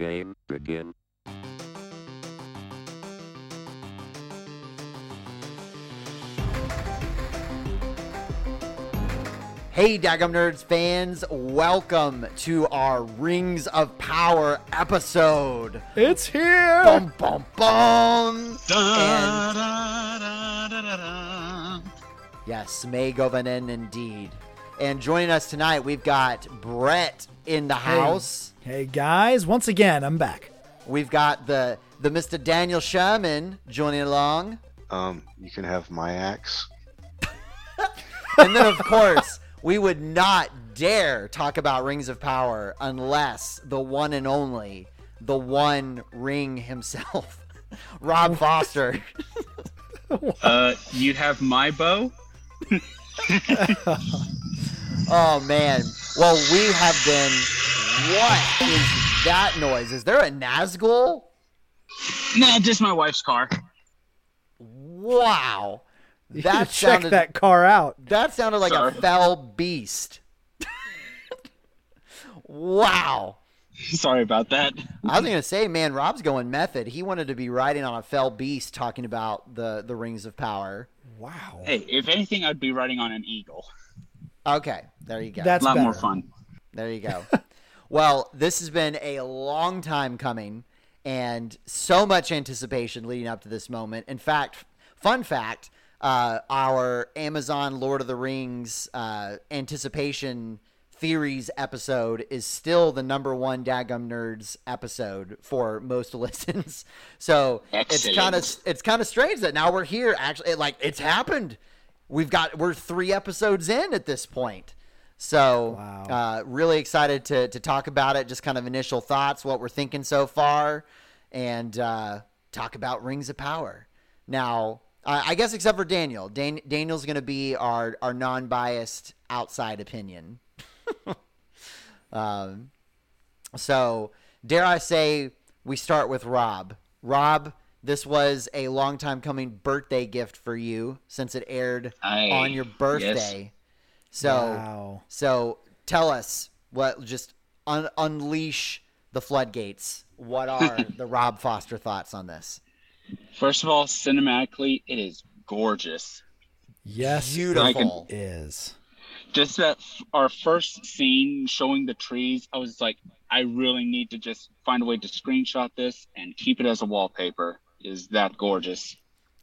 Game begin. Hey, Dagum Nerds fans, welcome to our Rings of Power episode. It's here. Bum, bum, bum. Da, da, da, da, da, da. Yes, Mae govannen indeed. And joining us tonight, we've got Brett in the house. Hey guys, once again, I'm back. We've got the the Mr. Daniel Sherman joining along. Um, you can have my axe. And then, of course, we would not dare talk about Rings of Power unless the one and only, the one ring himself, Rob Foster. Uh, you have my bow. Oh man. Well, we have been. What is that noise? Is there a Nazgul? Nah, just my wife's car. Wow. You That check sounded that car out. that sounded like Sorry. a fell beast. wow. Sorry about that. I was gonna say, man, Rob's going method. He wanted to be riding on a fell beast, talking about the the rings of power. Wow. Hey, if anything, I'd be riding on an eagle. Okay, there you go. That's a lot more fun. There you go. well, this has been a long time coming and so much anticipation leading up to this moment. In fact, fun fact, uh, our Amazon Lord of the Rings uh, anticipation theories episode is still the number one Dagum Nerds episode for most listens. So it's kind of it's kind of strange that now we're here. Actually, like it's happened. We've got we're three episodes in at this point. So Wow. uh, really excited to to talk about it. Just kind of initial thoughts, what we're thinking so far, and uh, talk about Rings of Power. Now, I I guess except for Daniel, Dan- Daniel's going to be our our non biased outside opinion. um, so dare I say we start with Rob. Rob, this was a long time coming birthday gift for you since it aired Aye, on your birthday. So Wow. so tell us what just un- unleash the floodgates. What are the Rob Foster thoughts on this? First of all, cinematically, it is gorgeous. Yes, Beautiful. it is. Just that f- our first scene showing the trees, I was like, I really need to just find a way to screenshot this and keep it as a wallpaper. Is that gorgeous?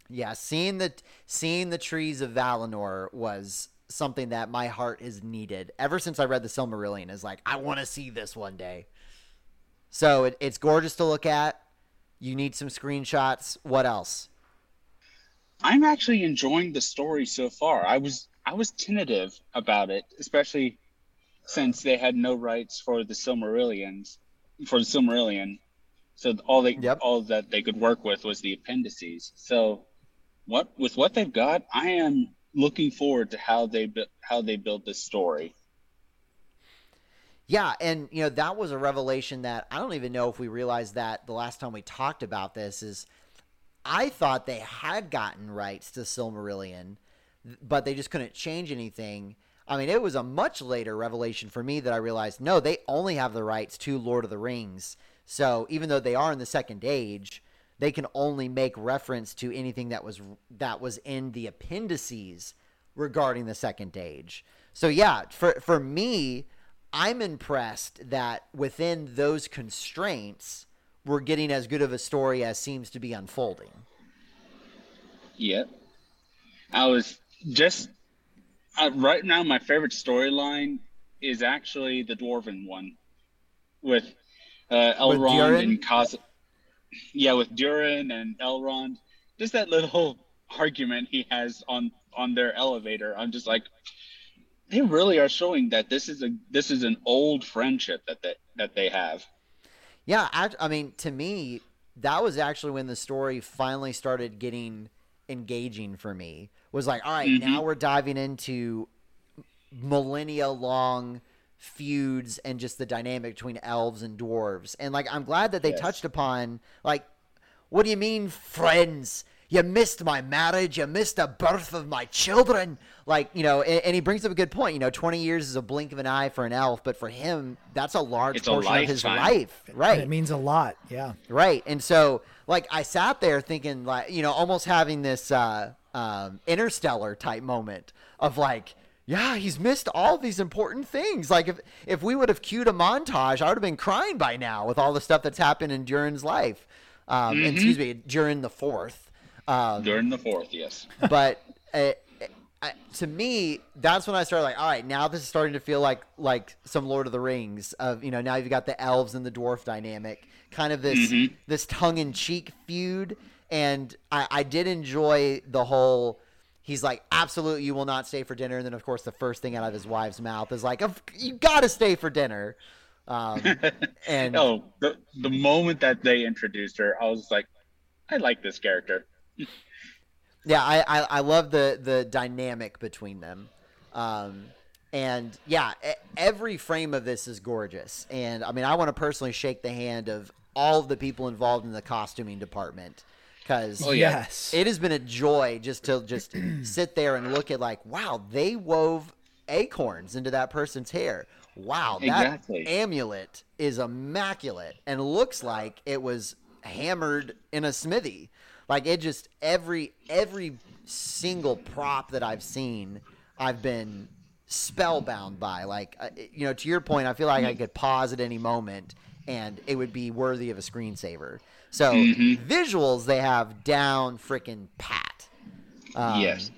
Yeah, seeing the seeing the trees of Valinor was something that my heart has needed ever since I read the Silmarillion. Is like I want to see this one day. So it, it's gorgeous to look at. You need some screenshots. What else? I'm actually enjoying the story so far. I was I was tentative about it, especially since they had no rights for the Silmarillions for the Silmarillion. So all they Yep. all that they could work with was the appendices. So what with what they've got, I am looking forward to how they how they build this story. Yeah, and you know that was a revelation that I don't even know if we realized that the last time we talked about this is I thought they had gotten rights to Silmarillion, but they just couldn't change anything. I mean, it was a much later revelation for me that I realized no, they only have the rights to Lord of the Rings. So even though they are in the second age, they can only make reference to anything that was that was in the appendices regarding the second age. So yeah, for for me, I'm impressed that within those constraints, we're getting as good of a story as seems to be unfolding. Yep. I was just uh, right now. My favorite storyline is actually the dwarven one with uh, Elrond and Kaz. Yeah, with Durin and Elrond. Just that little argument he has on on their elevator. I'm just like, they really are showing that this is a this is an old friendship that they that they have. Yeah, I, I mean, to me, that was actually when the story finally started getting engaging for me. Was like, all right, Mhm. now we're diving into millennia long feuds and just the dynamic between elves and dwarves. And like I'm glad that they Yes. touched upon like what do you mean friends? you missed my marriage, you missed the birth of my children. Like, you know, and, and he brings up a good point. You know, 20 years is a blink of an eye for an elf, but for him, that's a large It's a portion of his life. Right. And it means a lot. Yeah. Right. And so, like, I sat there thinking, like, you know, almost having this uh, um, interstellar type moment of like, yeah, he's missed all these important things. Like, if if we would have cued a montage, I would have been crying by now with all the stuff that's happened in Durin's life. Um, and Excuse me, Durin the fourth. Um, Durin the fourth, yes. but uh, uh, to me, that's when I started like, all right, now this is starting to feel like like some Lord of the Rings of you know now you've got the elves and the dwarf dynamic, kind of this Mhm. this tongue in cheek feud, and I, I did enjoy the whole. He's like, absolutely, you will not stay for dinner, and then of course the first thing out of his wife's mouth is like, you got to stay for dinner, um, and oh, the the moment that they introduced her, I was like, I like this character. Yeah, I, I, I love the the dynamic between them, um, and yeah, every frame of this is gorgeous. And I mean, I want to personally shake the hand of all of the people involved in the costuming department because Oh, yeah. Yes. it has been a joy just to just sit there and look at like, wow, they wove acorns into that person's hair. Wow, that Exactly. amulet is immaculate and looks like it was hammered in a smithy. Like it just every every single prop that I've seen, I've been spellbound by. Like uh, you know, to your point, I feel like I could pause at any moment and it would be worthy of a screensaver. So Mhm. visuals they have down freaking pat. Um, yes,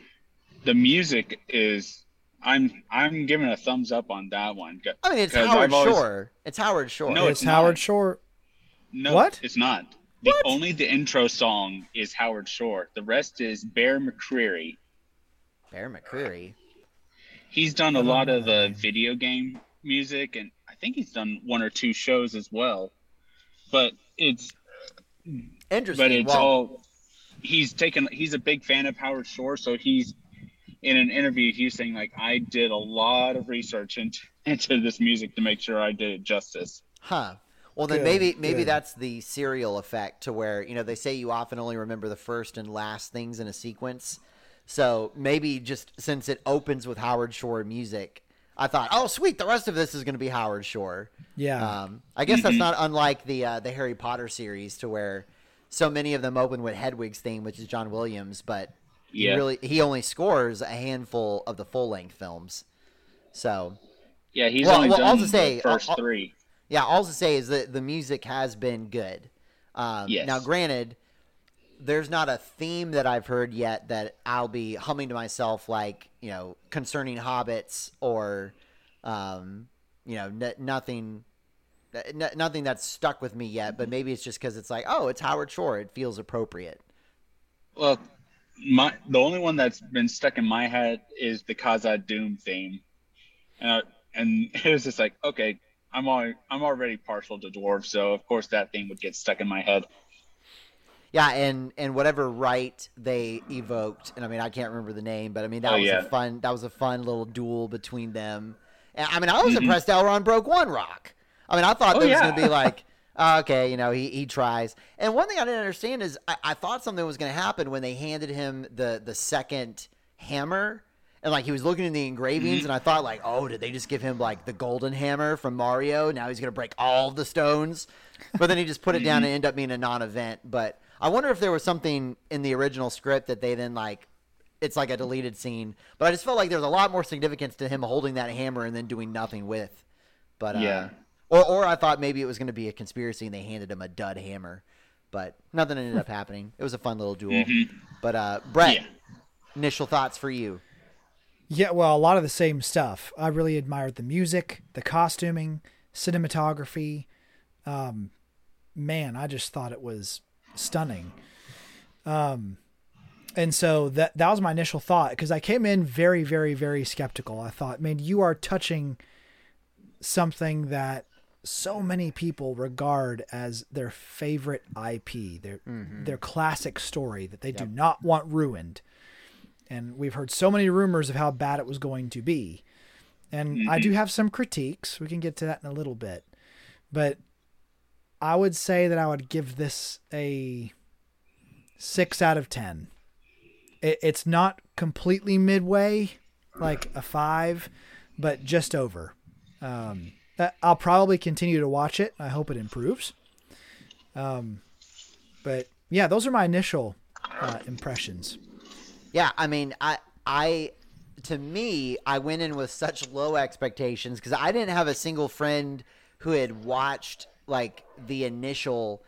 the music is. I'm I'm giving a thumbs up on that one. I mean it's Howard I've always- Shore. It's Howard Shore. No, it's it's Howard not. Shore. No, What? It's not. The only the intro song is Howard Shore. The rest is Bear McCreary. Bear McCreary. He's done a lot of the video game music, and I think he's done one or two shows as well. But it's Interesting. but it's well, all he's taken. He's a big fan of Howard Shore, so he's in an interview. He's saying like, I did a lot of research into into this music to make sure I did it justice. Huh. Well, then Good, maybe maybe good. that's the serial effect to where you know they say you often only remember the first and last things in a sequence. So maybe just since it opens with Howard Shore music, I thought, oh sweet, the rest of this is going to be Howard Shore. Yeah. Um, I guess that's Mhm. not unlike the uh, the Harry Potter series to where so many of them open with Hedwig's theme, which is John Williams, but he really he only scores a handful of the full length films. So yeah. He's Well, only well, done I'll just the say, 1st I'll- three. Yeah, all to say is that the music has been good. Um, Yes. Now, granted, there's not a theme that I've heard yet that I'll be humming to myself, like you know, concerning hobbits or, um, you know, n- nothing, n- nothing that's stuck with me yet. But maybe it's just because it's like, oh, it's Howard Shore. It feels appropriate. Well, my the only one that's been stuck in my head is the Khazad-dûm theme, and it was just like, okay, I'm al- I'm already partial to dwarves, so of course that theme would get stuck in my head. Yeah, and and whatever right they evoked, and I mean I can't remember the name, but I mean that Oh, was yeah. a fun that was a fun little duel between them. And I mean I was Mhm. impressed Elrond broke one rock. I mean I thought Oh, there was gonna be like, oh, okay, you know he he tries. And one thing I didn't understand is I, I thought something was gonna happen when they handed him the the second hammer. And like he was looking in the engravings, Mhm. and I thought like, oh, did they just give him like the golden hammer from Mario? Now he's gonna break all the stones. But then he just put it down and end up being a non-event. But I wonder if there was something in the original script that they then like, it's like a deleted scene. But I just felt like there was a lot more significance to him holding that hammer and then doing nothing with. But uh, Yeah. or or I thought maybe it was going to be a conspiracy and they handed him a dud hammer. But nothing ended up happening. It was a fun little duel. Mhm. But uh, Brett, Yeah. initial thoughts for you? Yeah, well, a lot of the same stuff. I really admired the music, the costuming, cinematography. Um, man, I just thought it was stunning. Um, and so that that was my initial thought because I came in very, very, very skeptical. I thought, man, you are touching something that so many people regard as their favorite IP, their their classic story that they do not want ruined. And we've heard so many rumors of how bad it was going to be. And I do have some critiques. We can get to that in a little bit. But I would say that I would give this a six out of ten. It, it's not completely midway, like a five, but just over. Um, I'll probably continue to watch it. I hope it improves. Um, but yeah, those are my initial uh, impressions. Yeah, I mean, I I to me, I went in with such low expectations because I didn't have a single friend who had watched like the initial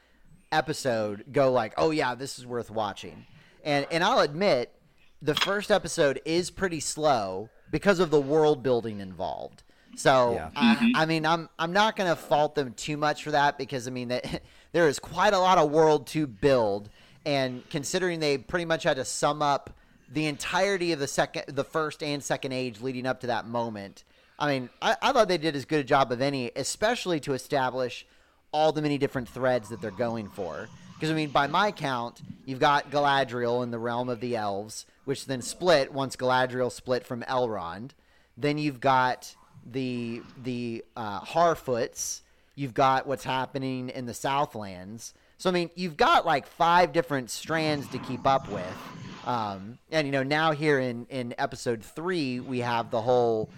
episode go like, "Oh yeah, this is worth watching." And and I'll admit, the first episode is pretty slow because of the world building involved. So Yeah. I, mm-hmm. I mean, I'm I'm not going to fault them too much for that because I mean that there is quite a lot of world to build, and considering they pretty much had to sum up the entirety of the second, the first and second age leading up to that moment. I mean, I, I thought they did as good a job of any, especially to establish all the many different threads that they're going for. Because I mean, by my count, you've got Galadriel in the realm of the elves, which then split once Galadriel split from Elrond. Then you've got the the uh, Harfoots. You've got what's happening in the Southlands. So I mean, you've got like five different strands to keep up with. Um, and you know, now here in in episode three, we have the whole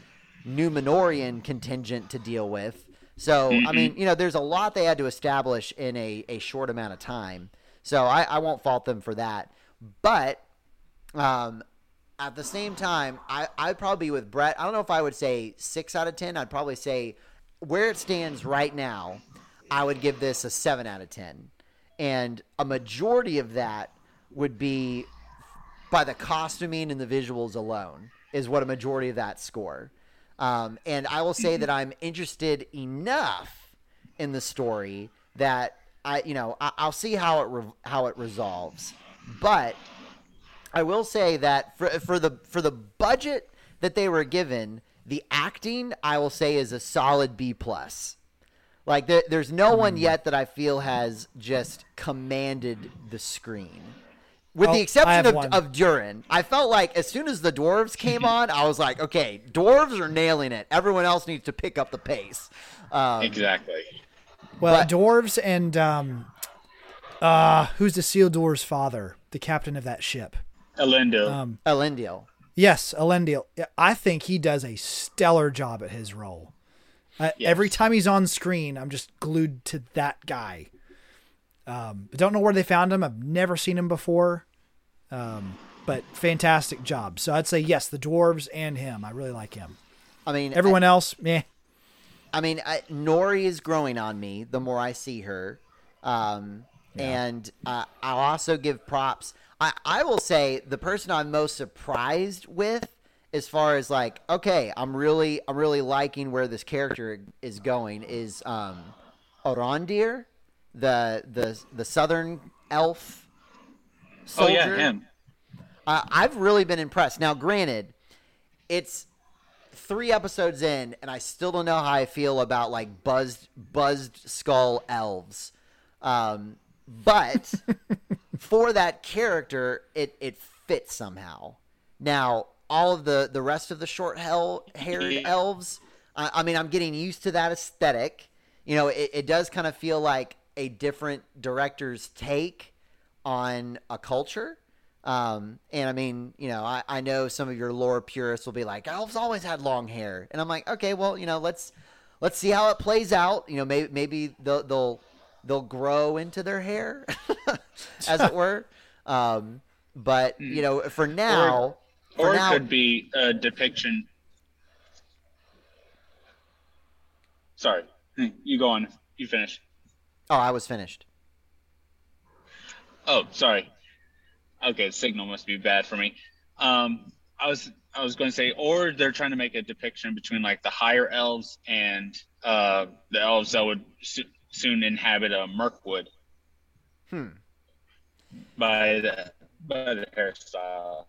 Numenorean contingent to deal with. So I mean, you know, there's a lot they had to establish in a, a short amount of time. So I, I won't fault them for that. But um, at the same time, I, I'd probably be with Brett. I don't know if I would say six out of ten. I'd probably say where it stands right now, I would give this a seven out of ten. And a majority of that would be by the costuming and the visuals alone is what a majority of that score. Um, and I will say that I'm interested enough in the story that I, you know, I, I'll see how it re- how it resolves. But I will say that for for the for the budget that they were given, the acting I will say is a solid B plus. Like there, there's no one yet that I feel has just commanded the screen. With Oh, the exception of, one. of Durin, I felt like as soon as the dwarves came on, I was like, okay, dwarves are nailing it. Everyone else needs to pick up the pace. Um, Exactly. Well, But- dwarves and um, uh, who's the seal Isildur's father, the captain of that ship? Elendil. Um, Elendil. yes, Elendil. I think he does a stellar job at his role. Uh, Yes. Every time he's on screen, I'm just glued to that guy. Um, I don't know where they found him. I've never seen him before. Um, but fantastic job. So I'd say yes, the dwarves and him. I really like him. I mean, Everyone else, meh. I mean, I, Nori is growing on me the more I see her. Um, And uh, I'll also give props. I, I will say the person I'm most surprised with, as far as like, okay, I'm really I'm really liking where this character is going, is um, Arondir, the the the southern elf. soldier. oh yeah, him. Uh, I've really been impressed. Now, granted, it's three episodes in, and I still don't know how I feel about like buzzed buzzed skull elves. Um, but for that character, it it fits somehow. Now, all of the the rest of the short hell haired elves, I, I mean, I'm getting used to that aesthetic. You know, it, it does kind of feel like a different director's take on a culture. Um, and I mean, you know, I, I know some of your lore purists will be like, elves always had long hair. And I'm like, okay, well, you know, let's, let's see how it plays out. You know, maybe, maybe they'll, they'll, they'll grow into their hair as it were. Um, but you know, for now, for Or it now, could be a depiction. Sorry, you go on. You finish. Oh, I was finished. Oh, sorry. Okay, signal must be bad for me. Um, I was I was going to say, or they're trying to make a depiction between like the higher elves and uh, the elves that would so- soon inhabit a Mirkwood Hmm. by the by the hairstyle.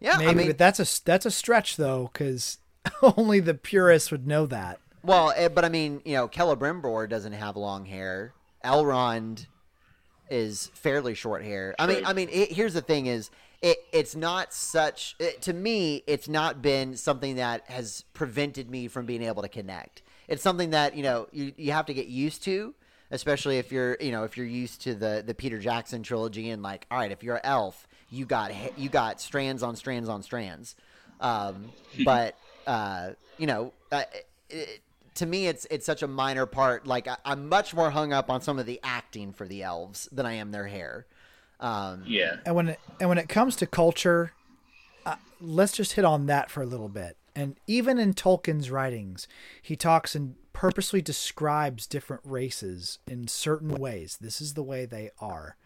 Yeah. Maybe, I mean, but that's a that's a stretch though, because only the purists would know that. Well, eh, but I mean, you know, Celebrimbor doesn't have long hair. Elrond is fairly short hair. I mean, I mean, it, here's the thing: is it? It's not such. It, to me, it's not been something that has prevented me from being able to connect. It's something that you know you you have to get used to. especially if you're you know if you're used to the the Peter Jackson trilogy and like all right if you're an elf you got you got strands on strands on strands um, but uh, you know uh, to me it's it's such a minor part. Like I, am much more hung up on some of the acting for the elves than I am their hair. Um, yeah. And when it, and when it comes to culture uh, let's just hit on that for a little bit. And even in Tolkien's writings he talks and purposely describes different races in certain ways. This is the way they are.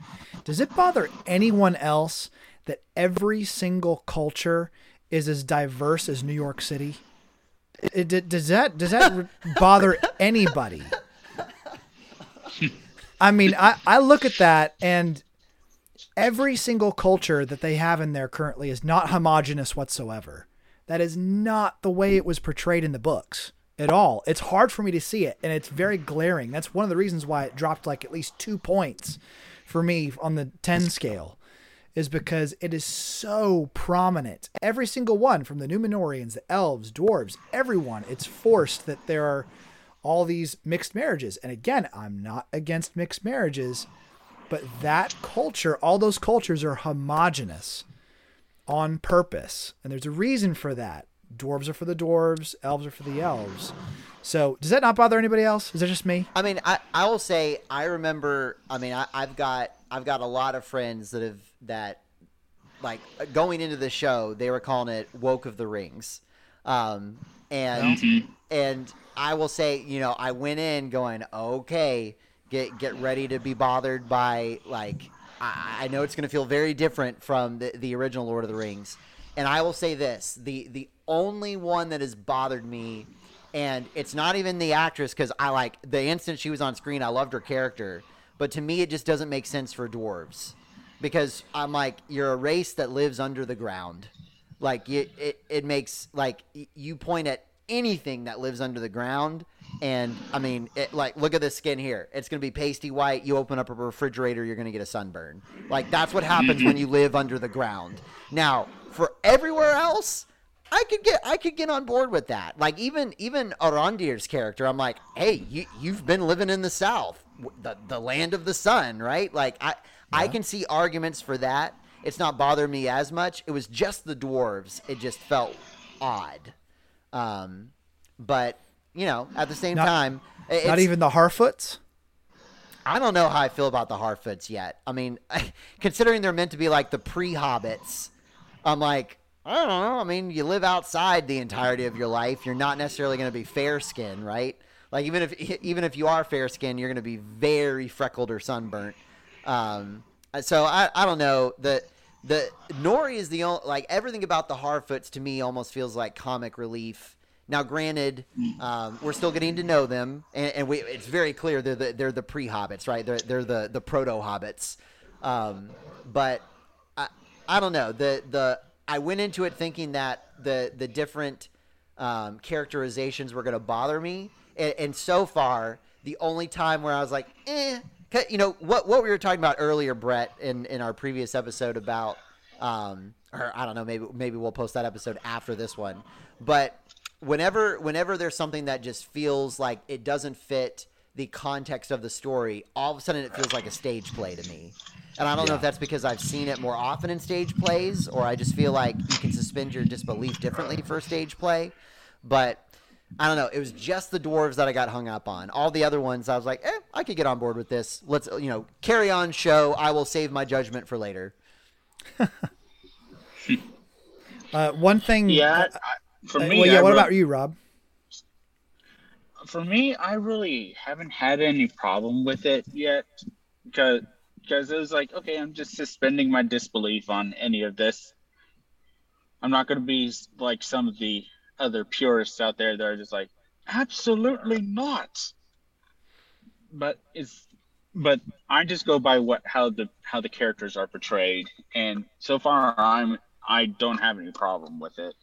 Does it bother anyone else that every single culture is as diverse as New York City it, it, does that does that bother anybody? I mean, I, I look at that and every single culture that they have in there currently is not homogenous whatsoever. That is not the way it was portrayed in the books at all. It's hard for me to see it and it's very glaring. That's one of the reasons why it dropped like at least 2 points for me on the 10 scale is because it is so prominent. Every single one, from the Numenoreans, the elves, dwarves, everyone, it's forced that there are all these mixed marriages. And again, I'm not against mixed marriages, but that culture, all those cultures are homogenous on purpose. And there's a reason for that. Dwarves are for the dwarves, elves are for the elves. So does that not bother anybody else? Is it just me? I mean, I, I will say I remember. I mean, I, I've got I've got a lot of friends that have that like going into the show they were calling it woke of the rings. Um, and mm-hmm. and i will say you know i went in going okay get get ready to be bothered by like i, I know it's going to feel very different from the, the original lord of the rings. And i will say this the the only one that has bothered me and it's not even the actress because i like the instant she was on screen i loved her character but to me it just doesn't make sense for dwarves because I'm like you're a race that lives under the ground. Like it, it, it makes like you point at anything that lives under the ground and I mean, it, like, look at this skin here. It's going to be pasty white. You open up a refrigerator, you're going to get a sunburn. Like, that's what happens when you live under the ground. Now, for everywhere else, I could get I could get on board with that. Like even even Arondir's character, I'm like, hey, you you've been living in the South, the the land of the sun, right? Like I I can see arguments for that. It's not bothering me as much. It was just the dwarves. It just felt odd. Um, but you know, at the same not, time, not even the Harfoots. I don't know how I feel about the Harfoots yet. I mean, considering they're meant to be like the pre-hobbits, I'm like, I don't know. I mean, you live outside the entirety of your life. You're not necessarily going to be fair skinned, right? Like even if even if you are fair skinned, you're going to be very freckled or sunburnt. Um, so I, I don't know the the Nori is the only like everything about the Harfoots to me almost feels like comic relief. Now, granted, um, we're still getting to know them, and, and we, it's very clear they're the they're the pre hobbits, right? They're they're the the proto hobbits. Um, but I, I don't know the the I went into it thinking that the the different um, characterizations were going to bother me, and, and so far the only time where I was like, eh, you know what what we were talking about earlier, Brett, in in our previous episode about, um, or I don't know, maybe maybe we'll post that episode after this one, but whenever whenever there's something that just feels like it doesn't fit the context of the story, all of a sudden it feels like a stage play to me. And I don't yeah. know if that's because I've seen it more often in stage plays, or I just feel like you can suspend your disbelief differently for a stage play. But I don't know. It was just the dwarves that I got hung up on. All the other ones, I was like, eh, I could get on board with this. Let's, you know, carry on show. I will save my judgment for later. uh, one thing. Yeah. Uh, for me, well, yeah. I what about you, Rob? For me, I really haven't had any problem with it yet, because because it was like, okay, I'm just suspending my disbelief on any of this. I'm not going to be like some of the other purists out there that are just like, absolutely not. But it's but I just go by what how the how the characters are portrayed, and so far I'm I don't have any problem with it.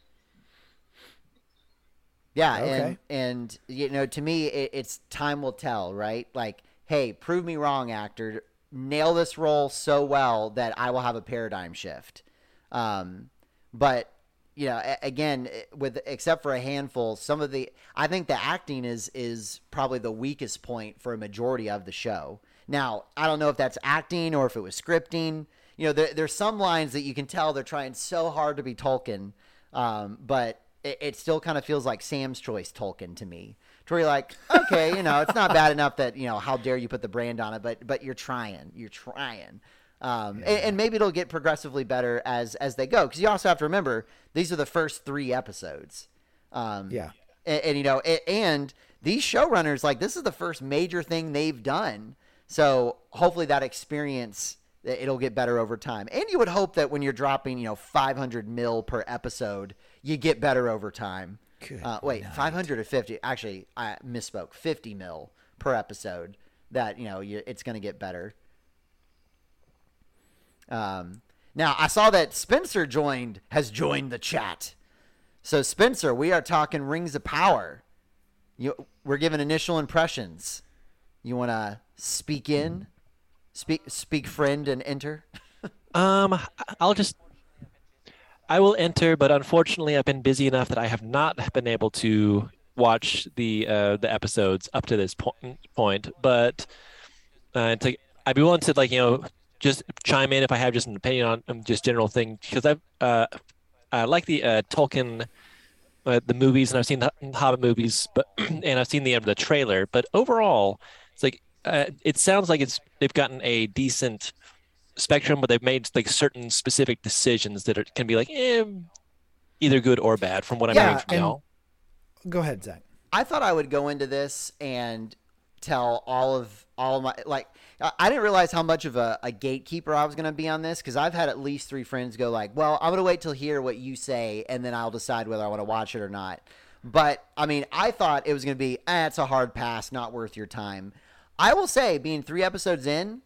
Yeah, okay. and and you know, to me, it, it's time will tell, right? Like, hey, prove me wrong, actor. Nail this role so well that I will have a paradigm shift. Um, but you know, a- again, eh, with except for a handful, some of the I think the acting is is probably the weakest point for a majority of the show. Now, I don't know if that's acting or if it was scripting. You know, there, there's some lines that you can tell they're trying so hard to be Tolkien, um, but it, it still kind of feels like Sam's Choice Tolkien to me. To where you're like, okay, you know, it's not bad enough that you know, how dare you put the brand on it, but but you're trying, you're trying. Um, and, and maybe it'll get progressively better as as they go because you also have to remember these are the first three episodes. Um, Yeah. and, and you know, a- and these showrunners like this is the first major thing they've done. So hopefully that experience it- it'll get better over time. And you would hope that when you're dropping, you know, 500 mil per episode, you get better over time. Uh, wait, night. 550. Actually, I misspoke. 50 mil per episode. That you know, you, it's going to get better. Um, now I saw that Spencer joined has joined the chat. So Spencer, we are talking Rings of Power. You, we're giving initial impressions. You want to speak in, speak speak friend and enter. Um, I'll just. I will enter, but unfortunately, I've been busy enough that I have not been able to watch the uh, the episodes up to this point. Point, but uh, to, I'd be willing to like you know just chime in if I have just an opinion on um, just general thing because I've uh, I like the uh, Tolkien uh, the movies and I've seen the Hobbit movies, but and I've seen the end of the trailer. But overall, it's like uh, it sounds like it's they've gotten a decent spectrum, but they've made like certain specific decisions that are, can be like eh, either good or bad from what I'm Yeah, hearing from y'all. Go ahead, Zach. I thought I would go into this and tell all of all of my like I didn't realize how much of a, a gatekeeper I was going to be on this because I've had at least three friends go like, "Well, I'm going to wait till hear what you say and then I'll decide whether I want to watch it or not." But I mean, I thought it was going to be, eh, "It's a hard pass, not worth your time." I will say, being three episodes in,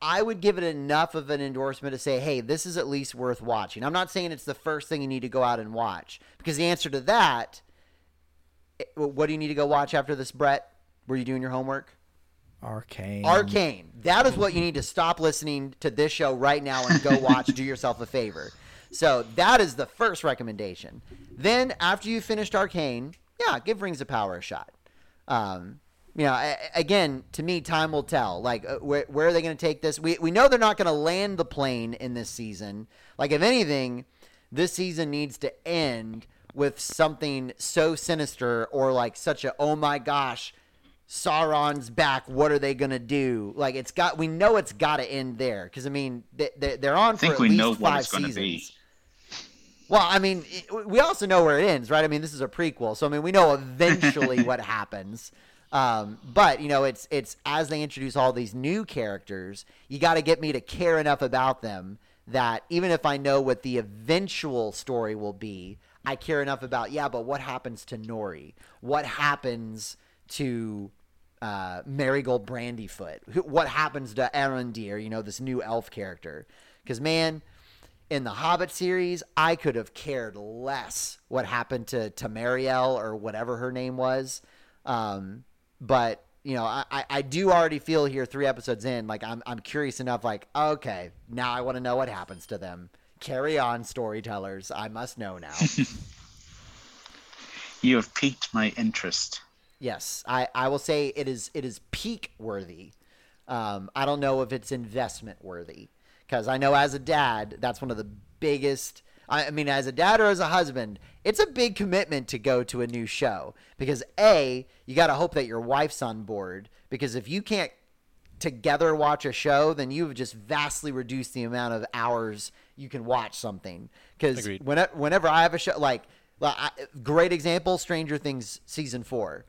I would give it enough of an endorsement to say, hey, this is at least worth watching. I'm not saying it's the first thing you need to go out and watch because the answer to that, eh, what do you need to go watch after this, Brett? Were you doing your homework? Arcane. Arcane. That is what you need to stop listening to this show right now and go watch. do yourself a favor. So that is the first recommendation. Then after you finished Arcane, yeah, give Rings of Power a shot. Um, you know, again, to me, time will tell. Like, uh, where, where are they going to take this? We we know they're not going to land the plane in this season. Like, if anything, this season needs to end with something so sinister or like such a oh my gosh, Sauron's back. What are they gonna do? Like it's got. We know it's got to end there because I mean they, they, they're on I think for at we least know what five seasons. be. Well, I mean, it- we also know where it ends, right? I mean, this is a prequel, so I mean, we know eventually what happens. Um, but you know, it's it's as they introduce all these new characters, you got to get me to care enough about them that even if I know what the eventual story will be, I care enough about. Yeah, but what happens to Nori? What happens to uh, Marigold Brandyfoot? What happens to Arondir? You know, this new elf character. Because man, in the Hobbit series, I could have cared less what happened to Tamariel or whatever her name was. Um, but you know, I- I do already feel here three episodes in, like I'm I'm curious enough, like, okay, now I want to know what happens to them. Carry on, storytellers. I must know now. You have piqued my interest. Yes, I, I will say it is it is peak worthy. Um, I don't know if it's investment worthy because I know as a dad, that's one of the biggest. I, I mean, as a dad or as a husband, it's a big commitment to go to a new show because a you got to hope that your wife's on board because if you can't together watch a show, then you've just vastly reduced the amount of hours you can watch something. Because whenever, whenever I have a show, like, like I, great example, Stranger Things season four,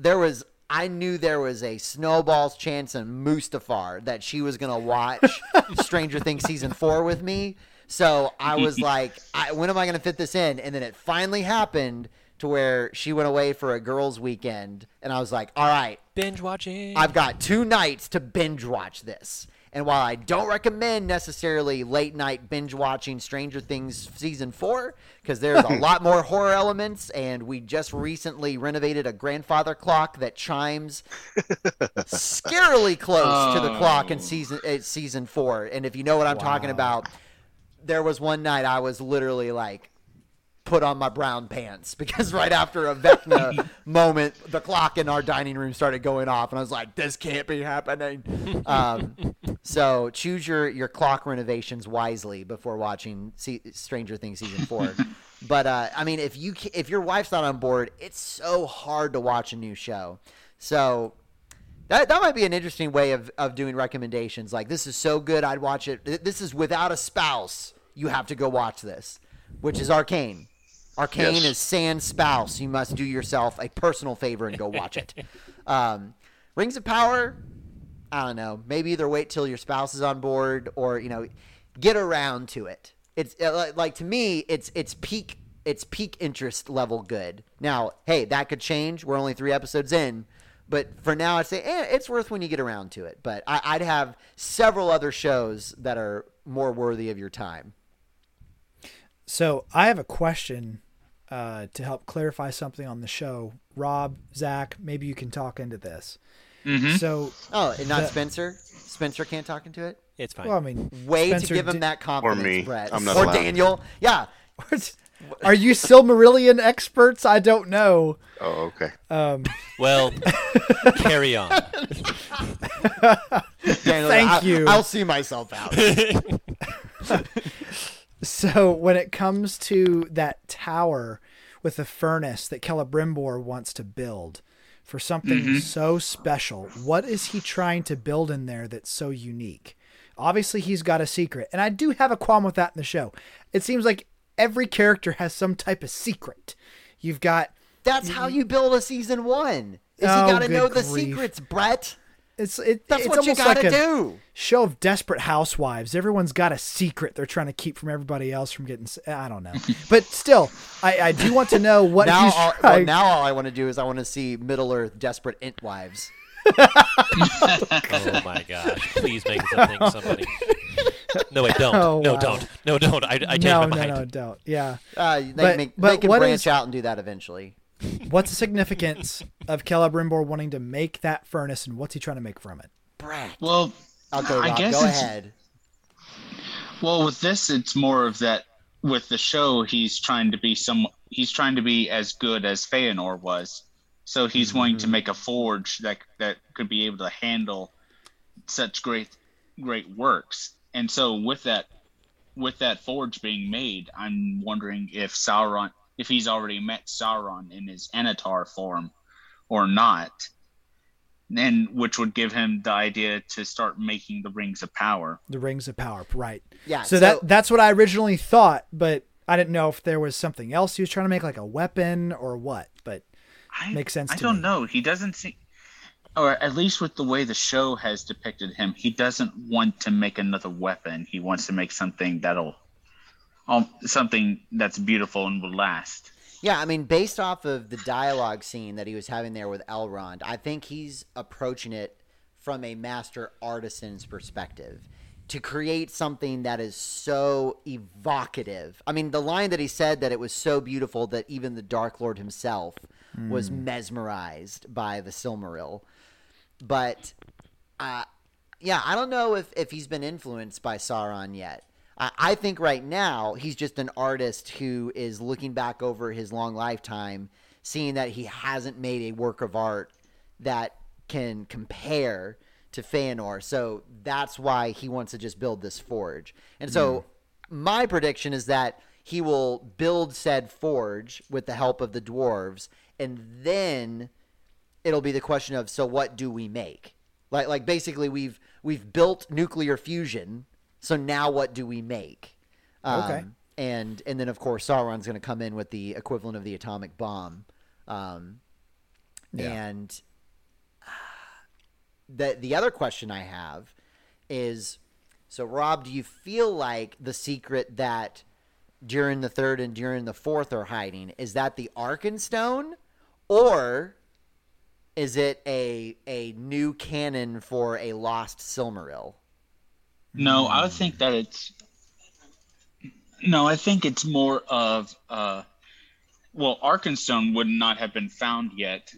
there was. I knew there was a snowball's chance in Mustafar that she was gonna watch Stranger Things season four with me. So I was like, I, when am I gonna fit this in? And then it finally happened to where she went away for a girls' weekend, and I was like, all right, Binge watching. I've got two nights to binge watch this. And while I don't recommend necessarily late night binge watching Stranger Things season four, because there's a lot more horror elements, and we just recently renovated a grandfather clock that chimes scarily close to the clock in Oh. season uh, season four. And if you know what I'm talking about, there was one night I was literally like, put on my brown pants because right after a Vecna moment, the clock in our dining room started going off, and I was like, "This can't be happening." Um, so choose your your clock renovations wisely before watching Se- Stranger Things season four. but uh, I mean, if you if your wife's not on board, it's so hard to watch a new show. So that, that might be an interesting way of, of doing recommendations. Like, this is so good, I'd watch it. This is without a spouse. You have to go watch this, which is Arcane. Arcane Yes. is sans spouse. You must do yourself a personal favor and go watch it. um, Rings of Power, I don't know. Maybe either wait till your spouse is on board or, you know, get around to it. It's uh, like, to me, it's it's peak it's peak interest level good. Now, hey, that could change. We're only three episodes in, but for now, I'd say eh, it's worth when you get around to it. But I, I'd have several other shows that are more worthy of your time. So I have a question uh, to help clarify something on the show. Rob, Zach, maybe you can talk into this. Mhm. So, Oh, and not The- Spencer. Spencer can't talk into it. It's fine. well, I mean, Way Spencer to give him did- that confidence, me. Brett. I'm not or allowed. Daniel. Yeah. Are you still Silmarillion experts? I don't know. Oh, okay. Um, Well, carry on. Daniel, Thank I, you. I'll see myself out. So when it comes to that tower with the furnace that Celebrimbor wants to build for something mm-hmm. so special, what is he trying to build in there that's so unique? Obviously, he's got a secret, and I do have a qualm with that in the show. It seems like every character has some type of secret. You've got That's how you build a season one. Is Oh, you got to know the grief. secrets, Brett. It's it, That's it's what you almost got to like a do. show of desperate housewives. Everyone's got a secret they're trying to keep from everybody else from getting. I don't know, but still, I, I do want to know what now, he's all, well, now all I want to do is I want to see Middle Earth desperate int wives. Oh my gosh! Please make something somebody. No, wait, don't. Oh, no, wow. don't. No, don't. I, I changed no, my no, mind. no, no, don't. Yeah. Uh, they But- make, but they can branch is- out and do that eventually. What's the significance of Celebrimbor wanting to make that furnace, and what's he trying to make from it? Brett. Well, Okay, I Rob, guess go ahead. Well, with this, it's more of that. With the show, he's trying to be some. He's trying to be as good as Feanor was. So he's wanting to mm-hmm. make a forge that that could be able to handle such great great works. And so with that with that forge being made, I'm wondering if Sauron if he's already met Sauron in his Annatar form or not. And which would give him the idea to start making the rings of power. The Rings of Power, right? Yeah. So, that that's what I originally thought, but I didn't know if there was something else he was trying to make, like a weapon or what. But I, Makes sense I to don't me. know. He doesn't seem, or at least with the way the show has depicted him, he doesn't want to make another weapon. He wants to make something that'll, um, something that's beautiful and will last. Yeah, I mean, based off of the dialogue scene that he was having there with Elrond, I think he's approaching it from a master artisan's perspective to create something that is so evocative. I mean, the line that he said that it was so beautiful that even the Dark Lord himself was mesmerized by the Silmaril. But, uh, yeah, I don't know if, if he's been influenced by Sauron yet. I, I think right now he's just an artist who is looking back over his long lifetime, seeing that he hasn't made a work of art that can compare to Feanor. So that's why he wants to just build this forge. And so mm. my prediction is that he will build said forge with the help of the dwarves, and then it'll be the question of so what do we make? Like like basically we've we've built nuclear fusion, so now what do we make? Um, Okay. And and then of course Sauron's going to come in with the equivalent of the atomic bomb, um, Yeah. and the the other question I have is so Rob, do you feel like the secret that Durin the third and Durin the fourth are hiding is that the Arkenstone, or is it a a new canon for a lost Silmaril? No, I think that it's. No, I think it's more of. Uh, well, Arkenstone would not have been found yet.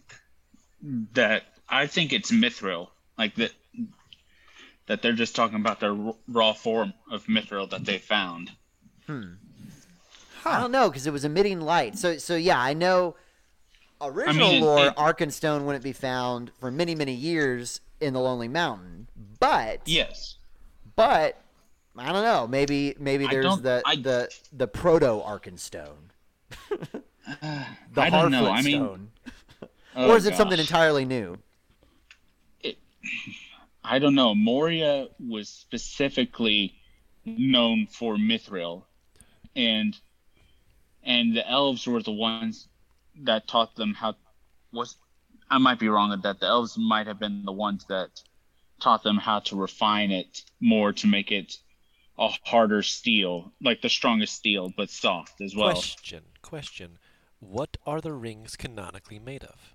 That I think it's Mithril, like that. That they're just talking about the raw form of Mithril that they found. Hmm. I don't know because it was emitting light. So so yeah, I know. Original it- lore, it- Arkenstone wouldn't be found for many many years in the Lonely Mountain, but Yes. But I don't know. Maybe maybe there's the I- the the proto Arkenstone, the I don't know. I mean, stone, oh or is oh it something entirely new? I don't know. Moria was specifically known for Mithril, and and the elves were the ones that taught them how. Was I might be wrong at that. The elves might have been the ones that taught them how to refine it more to make it a harder steel, like the strongest steel, but soft as well. Question, question. What are the rings canonically made of?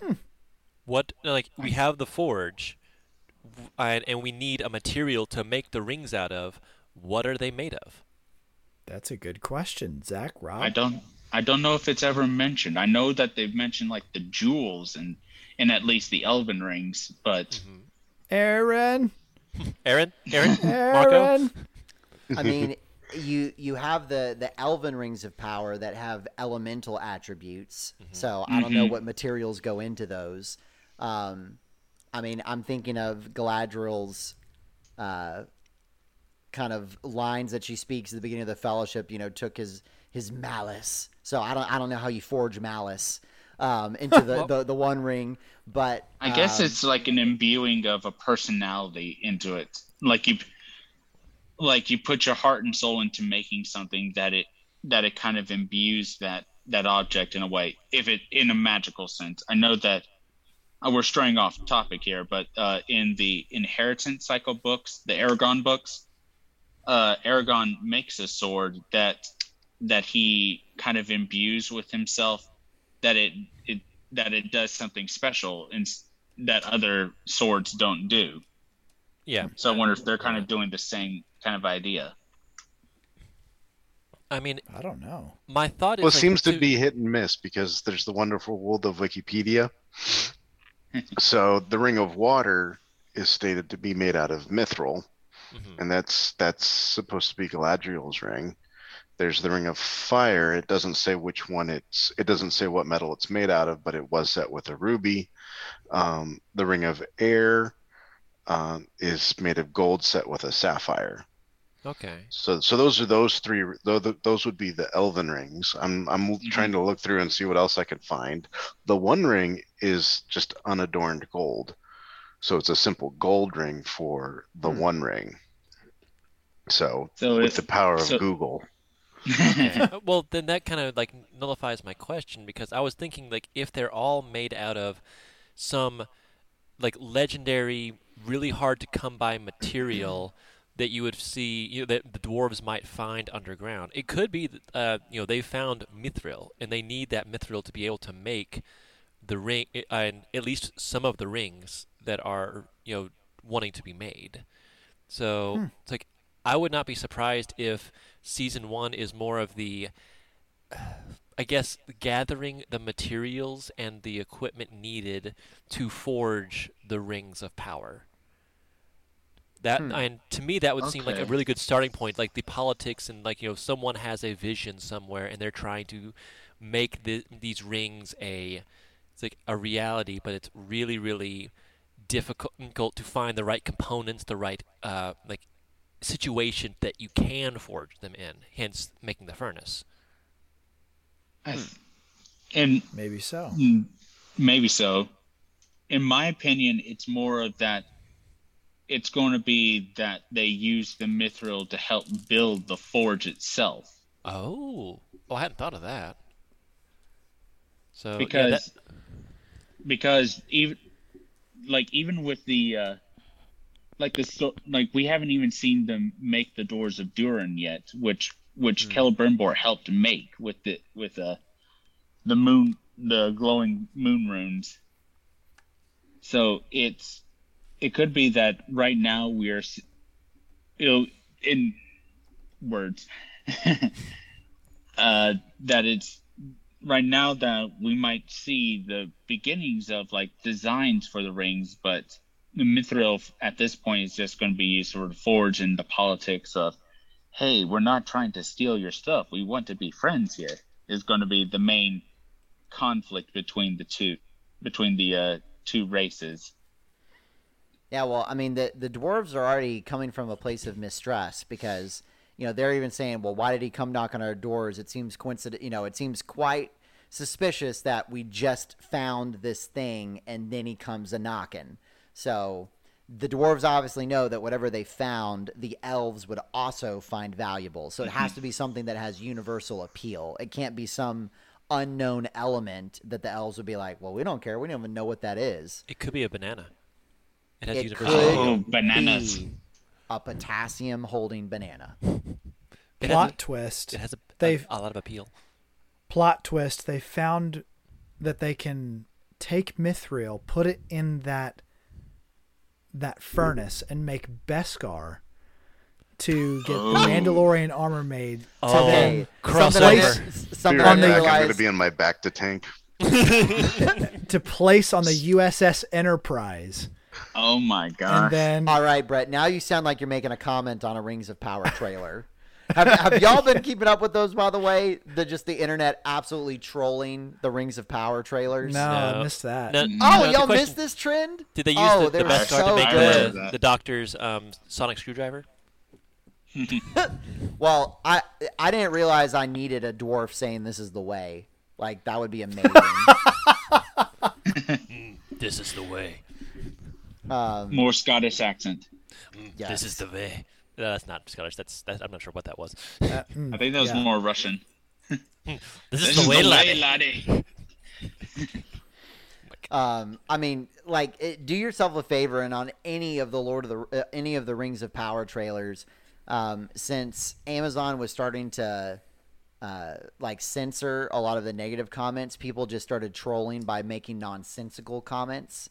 Hmm. What like we have the forge, and, and we need a material to make the rings out of. What are they made of? That's a good question, Zach. Rob. I don't I don't know if it's ever mentioned. I know that they've mentioned like the jewels and and at least the elven rings, but Aaron. Aaron, Aaron, Marco. Aaron. I mean, you you have the the elven rings of power that have elemental attributes. So I don't know what materials go into those. Um, I mean, I'm thinking of Galadriel's uh, kind of lines that she speaks at the beginning of the Fellowship. You know, took his his malice. So I don't I don't know how you forge malice um, into the, the the One Ring, but I guess um, it's like an imbuing of a personality into it. Like you like you put your heart and soul into making something that it that it kind of imbues that that object in a way if it in a magical sense. I know that uh, we're straying off topic here, but uh, in the inheritance cycle books, the Eragon books, uh, Eragon makes a sword that that he kind of imbues with himself that it, it that it does something special and that other swords don't do. Yeah, So I wonder if they're kind of doing the same kind of idea. I mean, I don't know. my thought is Well, it like, seems to be hit and miss because there's the wonderful world of Wikipedia. so the Ring of Water is stated to be made out of mithril, Mhm. and that's that's supposed to be Galadriel's ring. There's the Ring of Fire. It doesn't say which one it's. It doesn't say what metal it's made out of, but it was set with a ruby. Um, the Ring of Air um, is made of gold set with a sapphire. Okay. So, so those are those three. tho- tho- Those would be the Elven rings. I'm, I'm trying to look through and see what else I could find. The One Ring is just unadorned gold, so it's a simple gold ring for the Hmm. One Ring. So, So with if the power of so- Google, well, then that kind of like nullifies my question because I was thinking like if they're all made out of some like legendary, really hard to come by material that you would see, you know, that the dwarves might find underground. It could be, that, uh, you know, they found mithril and they need that mithril to be able to make the ring, uh, and at least some of the rings that are, you know, wanting to be made. So it's like I would not be surprised if season one is more of the, I guess, gathering the materials and the equipment needed to forge the rings of power. That and to me that would seem like a really good starting point. Like the politics and like you know someone has a vision somewhere and they're trying to make the, these rings a it's like a reality, but it's really really difficult to find the right components, the right uh, like situation that you can forge them in. Hence, making the furnace. and Maybe so. Mm, Maybe so. In my opinion, it's more of that. It's going to be that they use the mithril to help build the forge itself, Oh, well, I hadn't thought of that. So because yeah, that, because even like even with the uh, like the like we haven't even seen them make the doors of Durin yet, which which Celebrimbor helped make with the with uh, the moon the glowing moon runes. So it's it could be that right now we are you know in words uh, that it's right now that we might see the beginnings of like designs for the rings, but mithril at this point is just going to be sort of the forge and the politics of hey, we're not trying to steal your stuff. We want to be friends here, is going to be the main conflict between the two, between the uh, two races. Yeah, well, I mean, the the dwarves are already coming from a place of mistrust because you know they're even saying, well, why did he come knock on our doors? It seems coincident. You know, it seems quite suspicious that we just found this thing and then he comes a knocking. So the dwarves obviously know that whatever they found, the elves would also find valuable. So it has mm-hmm. to be something that has universal appeal. It can't be some unknown element that the elves would be like, well, we don't care. We don't even know what that is. It could be a banana. It has It universal could appeal. Oh, bananas. be a potassium holding banana. It Plot has, twist. it has a, They've- a, a lot of appeal. Plot twist. They found that they can take mithril, put it in that that furnace, and make Beskar to get Oh. the Mandalorian armor made. To Oh, then Something I crossover. didn't- Be Something I right on the- didn't back. I'm going to be in my back to tank. to place on the USS Enterprise, Oh my god! and then All right, Brett. Now you sound like you're making a comment on a Rings of Power trailer. Have, have y'all been keeping up with those, by the way? The just the internet absolutely trolling the Rings of Power trailers. no, I missed that. No, Oh, no, y'all question- missed this trend? Did they use oh, the, they the beskar so to make the, the doctor's um, sonic screwdriver? Well, I I didn't realize I needed a dwarf saying this is the way. Like that would be amazing. This is the way. um, More Scottish accent. yes. This is the way. No, that's not Scottish. That's, that's I'm not sure what that was. Uh, mm, I think that was yeah. more Russian. This This is the way, laddie. laddie. Um, I mean, like, it, do yourself a favor and on any of the Lord of the uh, any of the Rings of Power trailers, um, since Amazon was starting to uh, like censor a lot of the negative comments, people just started trolling by making nonsensical comments.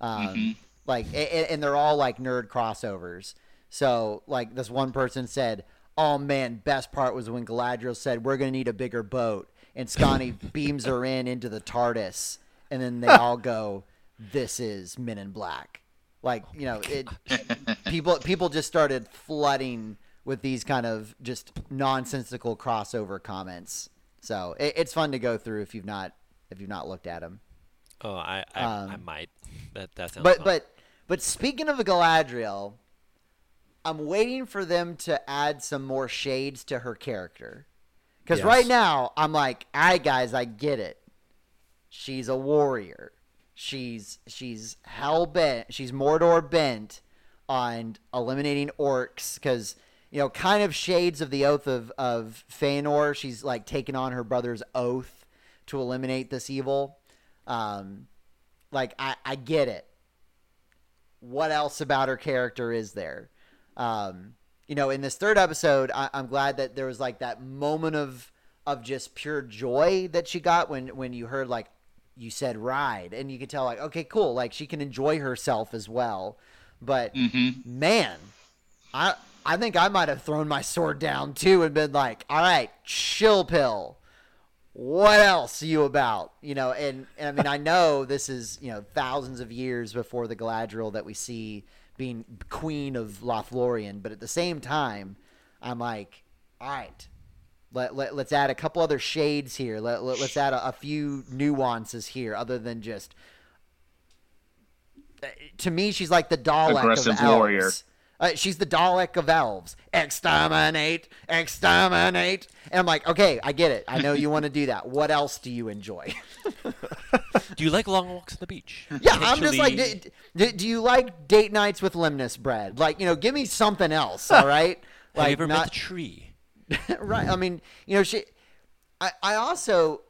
Um, Like, a- a- and they're all like nerd crossovers. So, like, this one person said, "Oh man, best part was when Galadriel said we're gonna need a bigger boat," and Scotty beams her in into the TARDIS, and then they all go, "This is Men in Black." Like, you know, it people people just started flooding with these kind of just nonsensical crossover comments. So it, it's fun to go through if you've not if you've not looked at them. Oh, I I, Um, I might. That that sounds. But fun. but but speaking of a Galadriel, I'm waiting for them to add some more shades to her character. Because Yes. right now I'm like, right, guys, I get it. She's a warrior. She's she's hell bent. She's Mordor bent on eliminating orcs because you know, kind of shades of the oath of of Feanor. She's like taking on her brother's oath to eliminate this evil. Um, like I, I get it. What else about her character is there? Um, you know, in this third episode, I, I'm glad that there was like that moment of of just pure joy that she got when when you heard like you said ride, and you could tell like okay, cool, like she can enjoy herself as well. But Mm-hmm. man, I I think I might have thrown my sword down too and been like, all right, chill pill what else are you about? You know, and, and I mean, I know this is, you know, thousands of years before the Galadriel that we see being queen of Lothlorien, but at the same time, I'm like, all right, let, let, let's add a couple other shades here. Let, let, us add a, a few nuances here other than just. To me, she's like the Dalek Aggressive of elves. warrior. Uh, she's the Dalek of elves. Exterminate, exterminate. And I'm like, okay, I get it. I know you want to do that. What else do you enjoy? do you like long walks on the beach? yeah, I'm just like, do, do, do you like date nights with lembas bread? Like, you know, give me something else, all right? Have Like, you ever met the tree? right. I mean, you know, she. I, I also,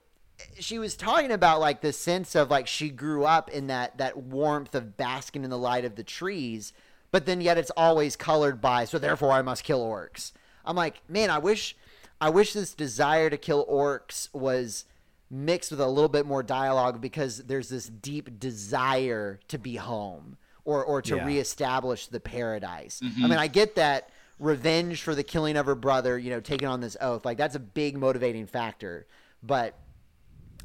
she was talking about like the sense of like she grew up in that that warmth of basking in the light of the trees, but then yet it's always colored by so therefore I must kill orcs. I'm like, man, I wish, I wish this desire to kill orcs was mixed with a little bit more dialogue because there's this deep desire to be home or or to Yeah. reestablish the paradise. I mm-hmm. mean, I get that revenge for the killing of her brother, you know, taking on this oath, like that's a big motivating factor. But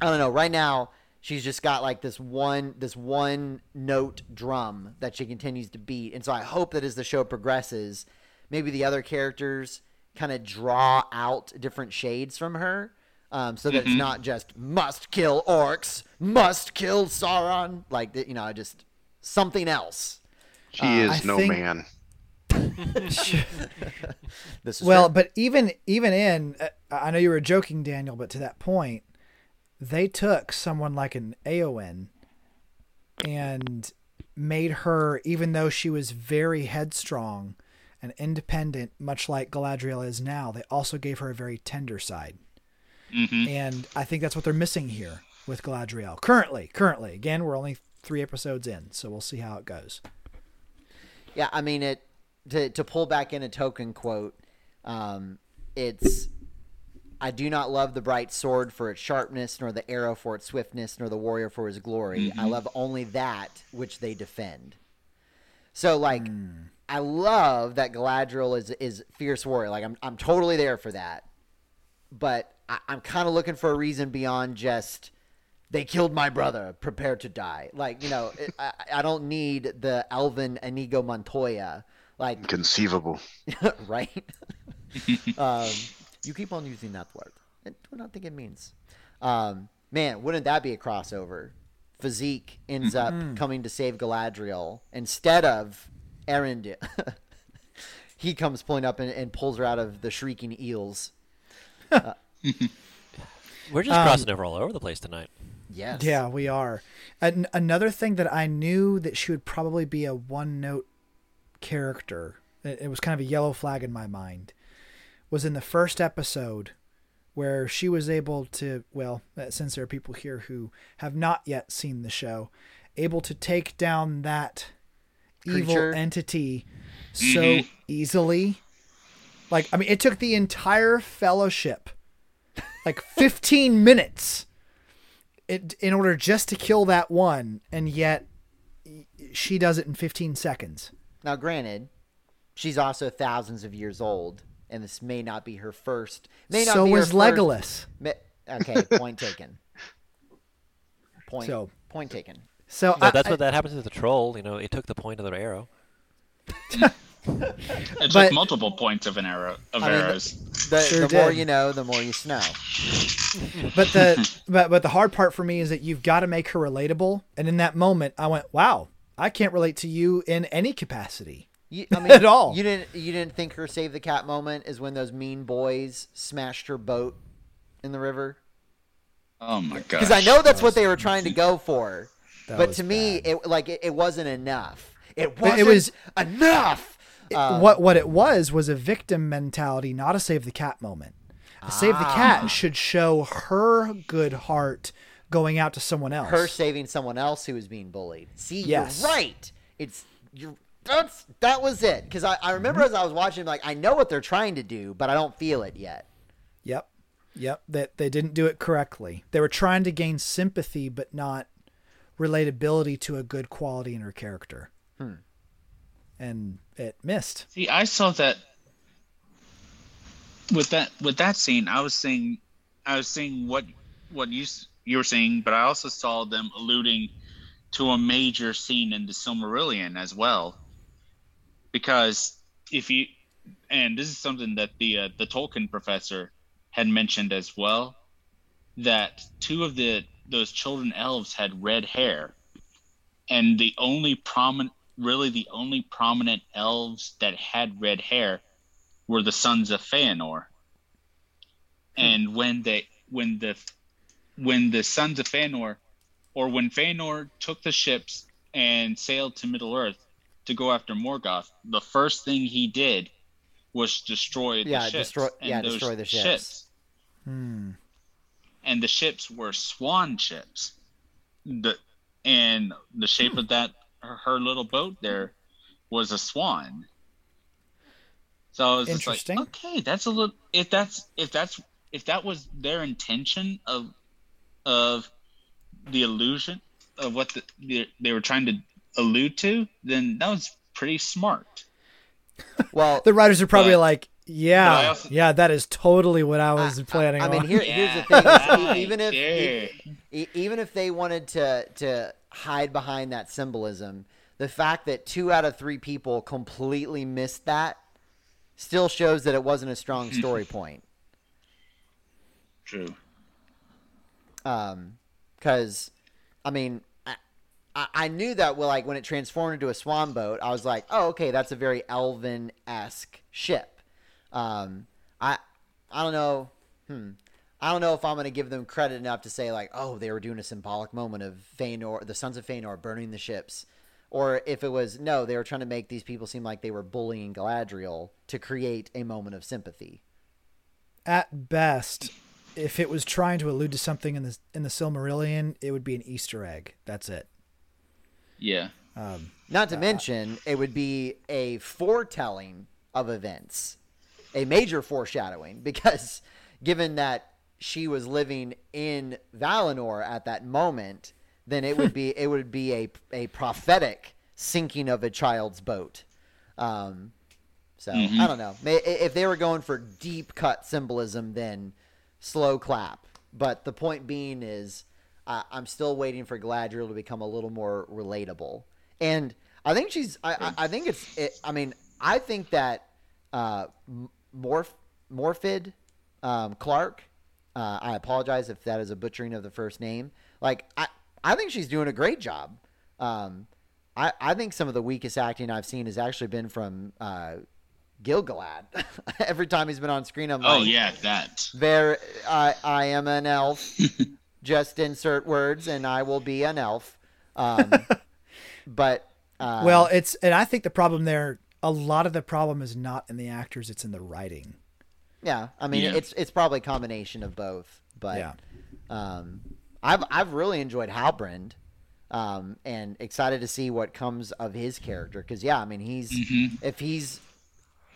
I don't know. Right now, she's just got like this one this one note drum that she continues to beat, and so I hope that as the show progresses, maybe the other characters kind of draw out different shades from her. Um, so that it's Mhm. not just must kill orcs, must kill Sauron, like you know, just something else. She Uh, is I no think- man. This is well, true. but even even in, uh, I know you were joking, Daniel, but to that point, they took someone like an Eowyn and made her, even though she was very headstrong and independent, much like Galadriel is now, they also gave her a very tender side. Hmm And I think that's what they're missing here with Galadriel. Currently, currently. Again, we're only three episodes in, so we'll see how it goes. Yeah, I mean it. To to pull back in a Tolkien quote, um, it's. I do not love the bright sword for its sharpness, nor the arrow for its swiftness, nor the warrior for his glory. I love only that which they defend. So, like, I love that Galadriel is is fierce warrior. Like, I'm I'm totally there for that. But I, I'm kind of looking for a reason beyond just they killed my brother, prepare to die. Like, you know, it, I, I don't need the Elven Inigo Montoya. Like, Conceivable. right? um, you keep on using that word. And what I think it means. Um, man, wouldn't that be a crossover? Fezzik ends up coming to save Galadriel instead of Erend. he comes pulling up and, and pulls her out of the shrieking eels. We're just Um, crossing over all over the place tonight. Yes. Yeah, we are. An- another thing that I knew that she would probably be a one note character, it, it was kind of a yellow flag in my mind, was in the first episode where she was able to, well, uh, since there are people here who have not yet seen the show, able to take down that evil Creature. entity so easily. Like, I mean, it took the entire fellowship like 15 minutes it, in order just to kill that one, and yet she does it in 15 seconds. Now, granted, she's also thousands of years old, and this may not be her first. May not so be her was first- Legolas. Ma- Okay, point taken. Point. So- point taken. So No, I- that's I- what that happens to the troll. You know, it took the point of their arrow. It took But- multiple points of an arrow of I mean, arrows. The, Sure the more you know, the more you know. but the but but the hard part for me is that you've got to make her relatable. And in that moment, I went, "Wow, I can't relate to you in any capacity." You, I mean, At all. You didn't. You didn't think her save the cat moment is when those mean boys smashed her boat in the river. Oh my god! Because I know that's what they were trying to go for. That but was to me, bad. it like it, it wasn't enough. It wasn't it was- enough. Um, what what it was was a victim mentality, not a save the cat moment. A save the Ah. cat should show her good heart going out to someone else. her saving someone else who was being bullied. See, Yes. you're right. It's you're that's that was it. Because I, I remember Mm-hmm. as I was watching, like I know what they're trying to do, but I don't feel it yet. Yep. Yep. That they didn't do it correctly. They were trying to gain sympathy but not relatability to a good quality in her character. Hmm. And it missed. See, I saw that with that with that scene. I was seeing, I was seeing what what you you were seeing, but I also saw them alluding to a major scene in the Silmarillion as well. Because if you, and this is something that the uh, the Tolkien professor had mentioned as well, that two of the those children elves had red hair, and the only prominent, really the only prominent elves that had red hair were the sons of Feanor. And when they, when the, when the sons of Feanor, or when Feanor took the ships and sailed to Middle Earth to go after Morgoth, the first thing he did was destroy the Yeah, ships. destroy- And yeah, destroy the ships. Hmm. and the ships were swan ships. The and the shape of that her, her little boat there was a swan. So I was just like, okay, that's a little. If that's if that's if that was their intention of of the illusion of what the, the, they were trying to allude to, then that was pretty smart. Well, The writers are probably But- like, yeah, also- yeah, that is totally what I was planning I mean, on. here, here's the thing: even if Yeah. even if they wanted to to hide behind that symbolism, the fact that two out of three people completely missed that still shows that it wasn't a strong story point. True. Um, because I mean, I, I knew that well, like when it transformed into a swan boat, I was like, oh, okay, that's a very elven esque ship. Um, I I don't know. Hmm. I don't know if I'm going to give them credit enough to say like, oh, they were doing a symbolic moment of Feanor, the sons of Feanor burning the ships, or if it was no, they were trying to make these people seem like they were bullying Galadriel to create a moment of sympathy. At best, if it was trying to allude to something in the in the Silmarillion, it would be an Easter egg. That's it. Yeah. Um, Not to mention, it would be a foretelling of events, a major foreshadowing, because given that she was living in Valinor at that moment, then it would be it would be a a prophetic sinking of a child's boat. Um, so I don't know. If they were going for deep cut symbolism, then slow clap. But the point being is, uh, I'm still waiting for Galadriel to become a little more relatable. And I think she's. I, I, I think it's. It, I mean, I think that uh, Morph Morfydd um, Clark. Uh, I apologize if that is a butchering of the first name. Like I, I think she's doing a great job. Um, I, I think some of the weakest acting I've seen has actually been from uh, Gil-galad. Every time he's been on screen, I'm like, Oh yeah, that. there, I, I am an elf. Just insert words, and I will be an elf. Um, but uh, well, it's and I think the problem there, a lot of the problem is not in the actors; it's in the writing. Yeah, I mean, Yeah. it's it's probably a combination of both. But Yeah. um, I've I've really enjoyed Halbrand, um, and excited to see what comes of his character. Because yeah, I mean, he's Mhm. if he's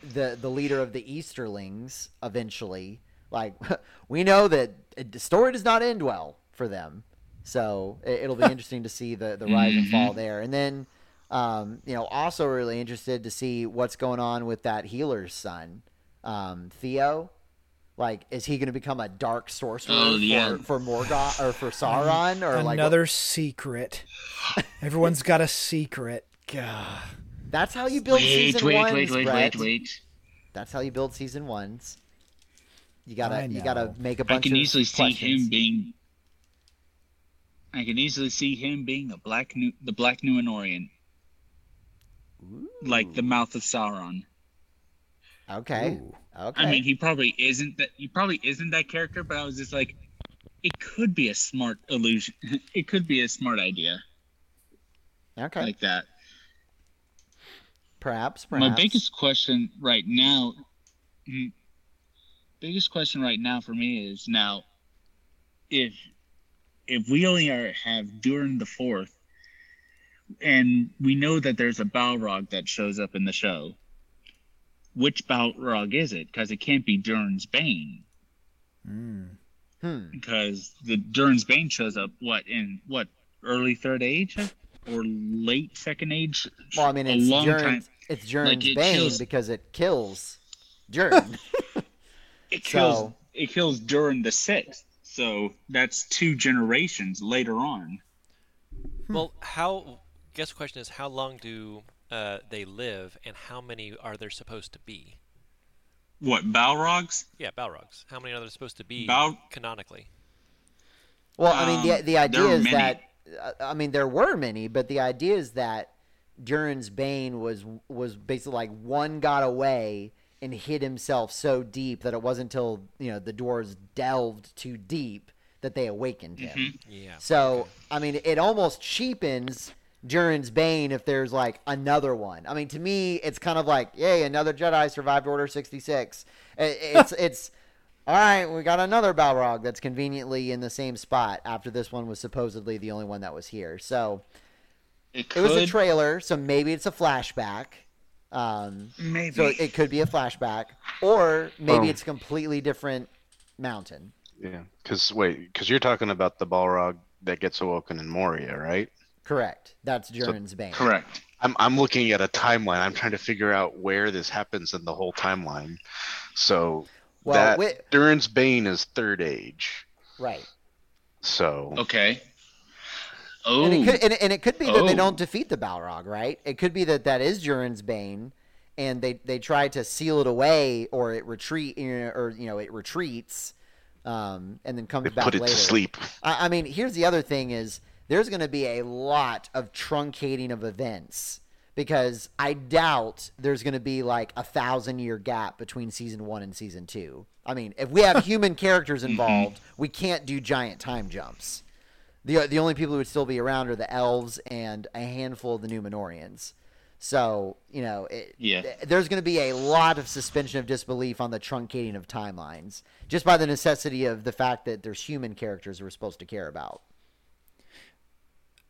the the leader of the Easterlings eventually, like we know that the story does not end well for them. So it, it'll be interesting to see the the rise and fall there, and then. Um, you know, also really interested to see what's going on with that healer's son, um, Theo. Like, is he going to become a dark sorcerer Oh, yeah. for, for Morgoth or for Sauron or like Another secret. Everyone's got a secret. God. That's how you build Wait, season wait, ones, wait, wait, Brett. wait, wait. That's how you build season ones. You gotta, you gotta make a I bunch can of easily see him being. I can easily see him being a black Nu- the Black Numenorean, like the mouth of Sauron. Okay, Ooh. okay. I mean, he probably isn't that. He probably isn't that character, but I was just like, it could be a smart illusion. it could be a smart idea okay, like that. perhaps, perhaps. My biggest question right now, mm, biggest question right now for me is now, if if we only are have Durin the Fourth, and we know that there's a Balrog that shows up in the show, which Balrog is it? Because it can't be Durin's Bane, Mm. Hmm. because the Durin's Bane shows up what in what early third age or late second age? Well, I mean, a it's long time. Durin's, it's Durin's it bane kills- because it kills Durin. It kills So- it kills Durin the sixth. So that's two generations later on. Well, how? Guess the question is, how long do uh, they live, and how many are there supposed to be? What Balrogs? Yeah, Balrogs. How many are there supposed to be Bal- canonically? Well, I mean, the Um, the idea there is that uh, I mean there were many, but the idea is that Durin's bane was was basically like one got away and hid himself so deep that it wasn't until you know the dwarves delved too deep that they awakened him. Mm-hmm. Yeah. So I mean, it almost cheapens Durin's bane if there's like another one. I mean, to me, it's kind of like, yay, another Jedi survived Order sixty six. It's it's all right. We got another Balrog that's conveniently in the same spot after this one was supposedly the only one that was here. So It it was a trailer, so maybe it's a flashback. Um, maybe. so it could be a flashback, or maybe Oh. it's a completely different mountain. Yeah, because wait, because you're talking about the Balrog that gets awoken in Moria, right? Correct. That's Durin's bane. Correct. I'm I'm looking at a timeline. I'm trying to figure out where this happens in the whole timeline. So Well, that wi- Durin's Bane is third age. right. So Okay. Oh, And it could, and, it- and it could be that they Oh. don't defeat the Balrog, right? It could be that that is Durin's bane, and they they try to seal it away, or it retreat, or you know, it retreats, um, and then comes They back put it later. to sleep. I, I mean, here's the other thing: is there's going to be a lot of truncating of events because I doubt there's going to be like a thousand year gap between season one and season two. I mean, if we have human characters mm-hmm. involved, we can't do giant time jumps. the The only people who would still be around are the elves and a handful of the Numenoreans. So you know, it, Yeah. th- there's going to be a lot of suspension of disbelief on the truncating of timelines, just by the necessity of the fact that there's human characters we're supposed to care about.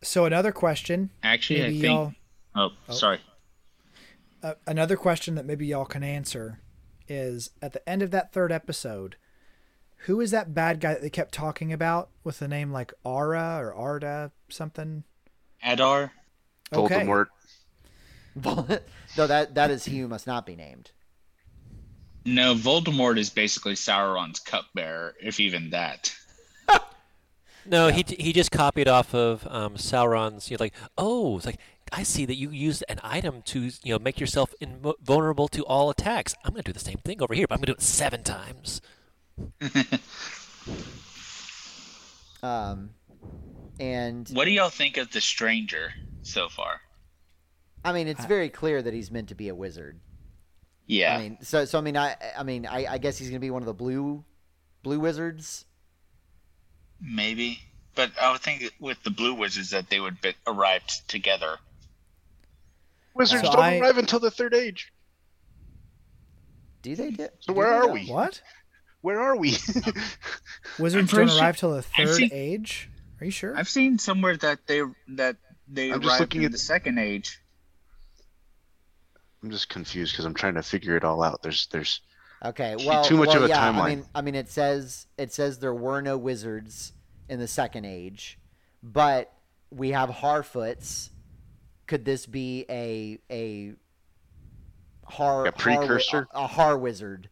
So another question, Actually, maybe I think. y'all Oh, sorry. uh, another question that maybe y'all can answer is at the end of that third episode, who is that bad guy that they kept talking about with the name like Ara or Arda something? Adar. Okay. Voldemort. no, that that is he who must not be named. No, Voldemort is basically Sauron's cupbearer, if even that. No, he he just copied off of um, Sauron's. You know, like, oh, it's like I see that you used an item to you know make yourself invulnerable to all attacks. I'm gonna do the same thing over here, but I'm gonna do it seven times. Um, and What do y'all think of the stranger so far? I mean, it's very clear that he's meant to be a wizard. Yeah. I mean, so so I mean, I I mean, I, I guess he's gonna be one of the blue blue wizards. Maybe. But I would think with the Blue Wizards that they would be arrived together. Wizards So don't I- arrive until the third age. Do they do? So where are we? What? Where are we? Wizards don't sure- arrive till the third seen- age? Are you sure? I've seen somewhere that they that they I'm just arrived looking in at- the second age. I'm just confused because I'm trying to figure it all out. There's there's Okay, well, too much well, of a yeah, I mean, I mean, it says it says there were no wizards in the second age, but we have Harfoots. Could this be a a har A precursor? har, a, a har wizard?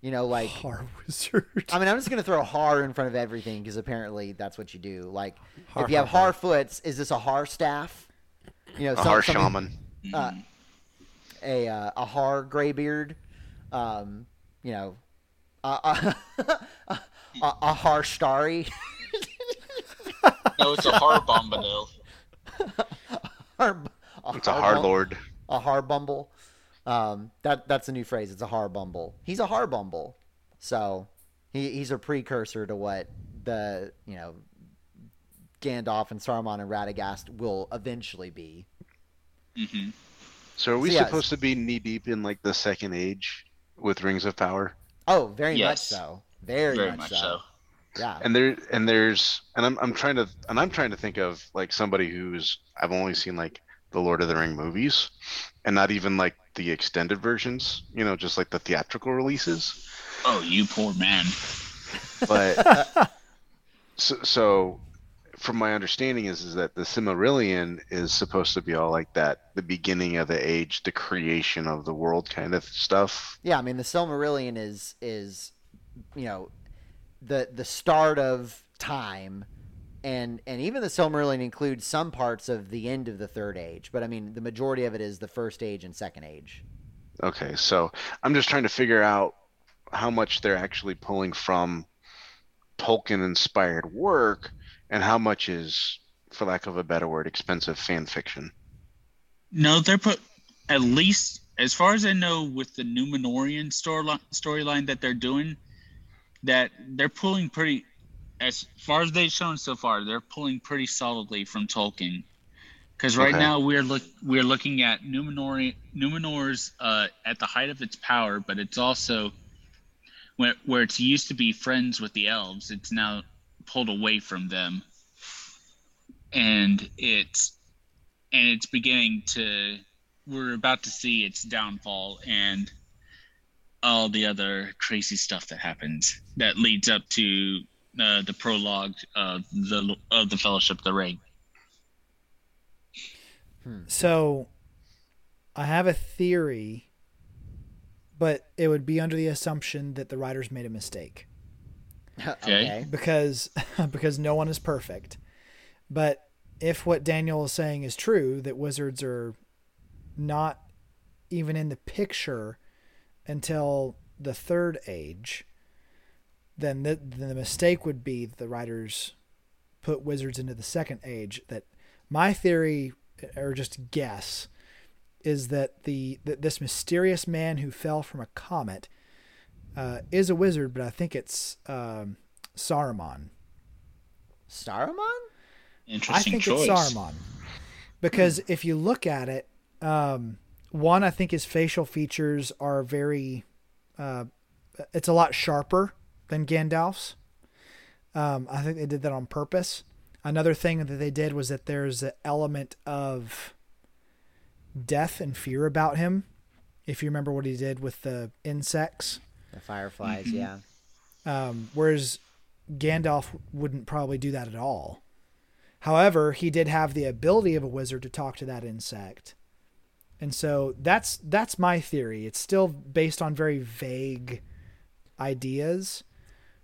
You know, like Har wizard. I mean, I'm just gonna throw har in front of everything because apparently that's what you do. Like, Har, if you have har, har. Harfoots, is this a har staff? You know, a some- harsh something- shaman. uh, a uh, a har graybeard, um, you know, a, a, a har starry, No, it's a hard bombadil. har, It's a hard lord. a har bumble. Um, that that's a new phrase. It's a har bumble. He's a har bumble, so he he's a precursor to what the you know Gandalf and Saruman and Radagast will eventually be. hmm So are we So, yes. supposed to be knee deep in like the second age with Rings of Power? Oh, very much so. Very, Very much, much so. so. Yeah. And there and there's and I'm I'm trying to and I'm trying to think of like somebody who's I've only seen like the Lord of the Ring movies and not even like the extended versions, you know, just like the theatrical releases. Oh, you poor man. But so, so from my understanding is is that the Silmarillion is supposed to be all like that, the beginning of the age, the creation of the world kind of stuff. Yeah, I mean the Silmarillion is is you know the the start of time and and even the Silmarillion includes some parts of the end of the third age, but I mean the majority of it is the first age and second age. Okay, so I'm just trying to figure out how much they're actually pulling from Tolkien inspired work and how much is, for lack of a better word, expensive fan fiction. No, they're put at least as far as I know with the Numenorean storyline storyline that they're doing, that they're pulling pretty as far as they've shown so far, they're pulling pretty solidly from Tolkien. Because right Okay. now we're look we're looking at Numenor Numenor's uh, at the height of its power, but it's also where where it's used to be friends with the elves, it's now pulled away from them, and it's and it's beginning to we're about to see its downfall and all the other crazy stuff that happens that leads up to uh, the prologue of the of the Fellowship of the Ring. So, I have a theory, but it would be under the assumption that the writers made a mistake okay. because because no one is perfect. But if what Daniel is saying is true, that wizards are not even in the picture until the third age, then the, then the mistake would be that the writers put wizards into the second age. That my theory, or just guess, is that the that this mysterious man who fell from a comet uh, is a wizard, but I think it's um, Saruman. Saruman? Interesting I think choice. it's Saruman because if you look at it, um, one I think his facial features are very, uh, it's a lot sharper than Gandalf's. Um, I think they did that on purpose. Another thing that they did was that there's an element of death and fear about him. If you remember what he did with the insects, The fireflies, Mm-hmm. yeah. um, whereas Gandalf wouldn't probably do that at all. However, he did have the ability of a wizard to talk to that insect, and so that's that's my theory. It's still based on very vague ideas.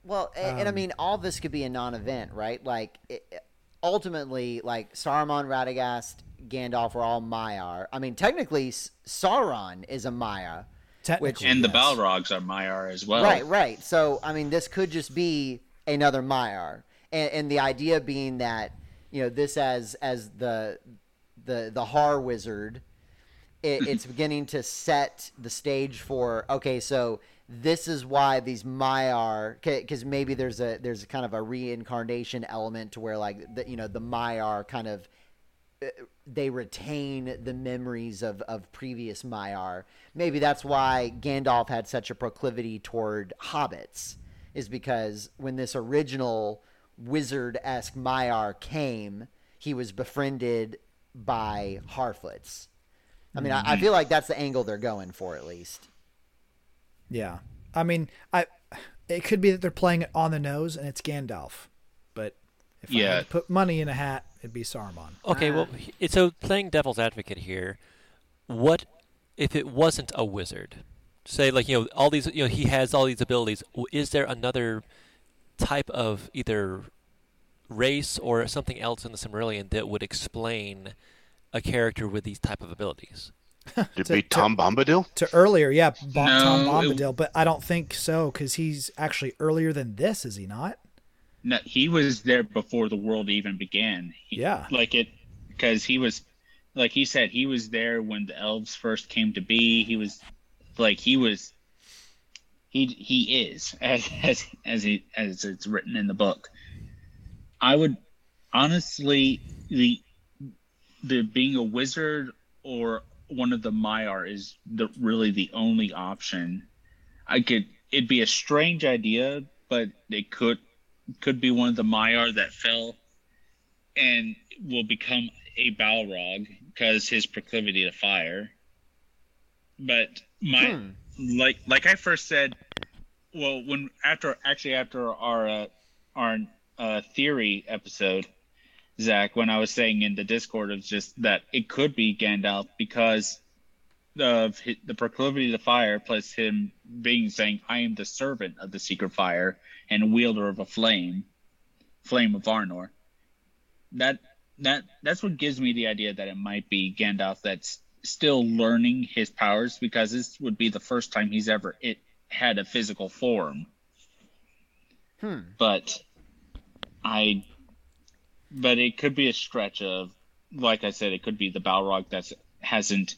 Well, a- and, I Um, mean, all this could be a non-event, right? Like, it, ultimately, like Saruman, Radagast, Gandalf are all Maiar. I mean, technically, Sauron is a Maya. Technically, And the. Balrogs are Maiar as well. Right, right. So, I mean, this could just be another Maiar, and, and the idea being that you know this as as the the the Har wizard, it, it's beginning to set the stage for okay, so this is why these Maiar, because maybe there's a there's a kind of a reincarnation element to where like the, you know the Maiar kind of they retain the memories of, of previous Maiar. Maybe that's why Gandalf had such a proclivity toward hobbits, is because when this original wizard esque Maiar came, he was befriended by Harfoots. I mean, I, I feel like that's the angle they're going for, at least. Yeah, I mean, I it could be that they're playing it on the nose and it's Gandalf, but if I had to put money in a hat, it'd be Saruman. Okay, well, he- so playing devil's advocate here, what if it wasn't a wizard? Say, like you know, all these, you know, he has all these abilities. Is there another type of either race or something else in the Silmarillion that would explain a character with these type of abilities? Did To- be to- Tom Bombadil? To earlier, yeah, Bon- Tom No, it- Bombadil, but I don't think so because he's actually earlier than this, is he not? No, he was there before the world even began. He, Yeah. Like it, because he was, like he said, he was there when the elves first came to be. He was, like he was, he he is as as as he as it's written in the book. I would honestly the the being a wizard or one of the Maiar is the really the only option. I could it'd be a strange idea, but it could could be one of the Maiar that fell and will become a Balrog because his proclivity to fire. But my Hmm. like like I first said, well, when after actually after our uh, our uh, theory episode, Zach, when I was saying in the Discord, it's just that it could be Gandalf because of hi the proclivity to fire, plus him being saying, "I am the servant of the secret fire and wielder of a flame, flame of Anor." That that that's what gives me the idea that it might be Gandalf that's still learning his powers because this would be the first time he's ever it had a physical form. Hmm. But I but it could be a stretch of like I said, it could be the Balrog that hasn't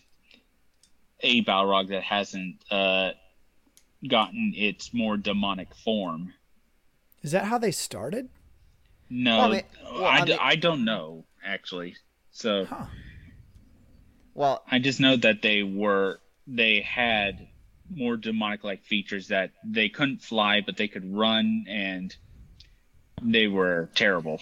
a Balrog that hasn't uh gotten its more demonic form. Is that how they started? No, Well, I mean- well, I, I d- mean- I don't know actually. So Huh. Well, I just know that they were they had more demonic like features that they couldn't fly but they could run and they were terrible.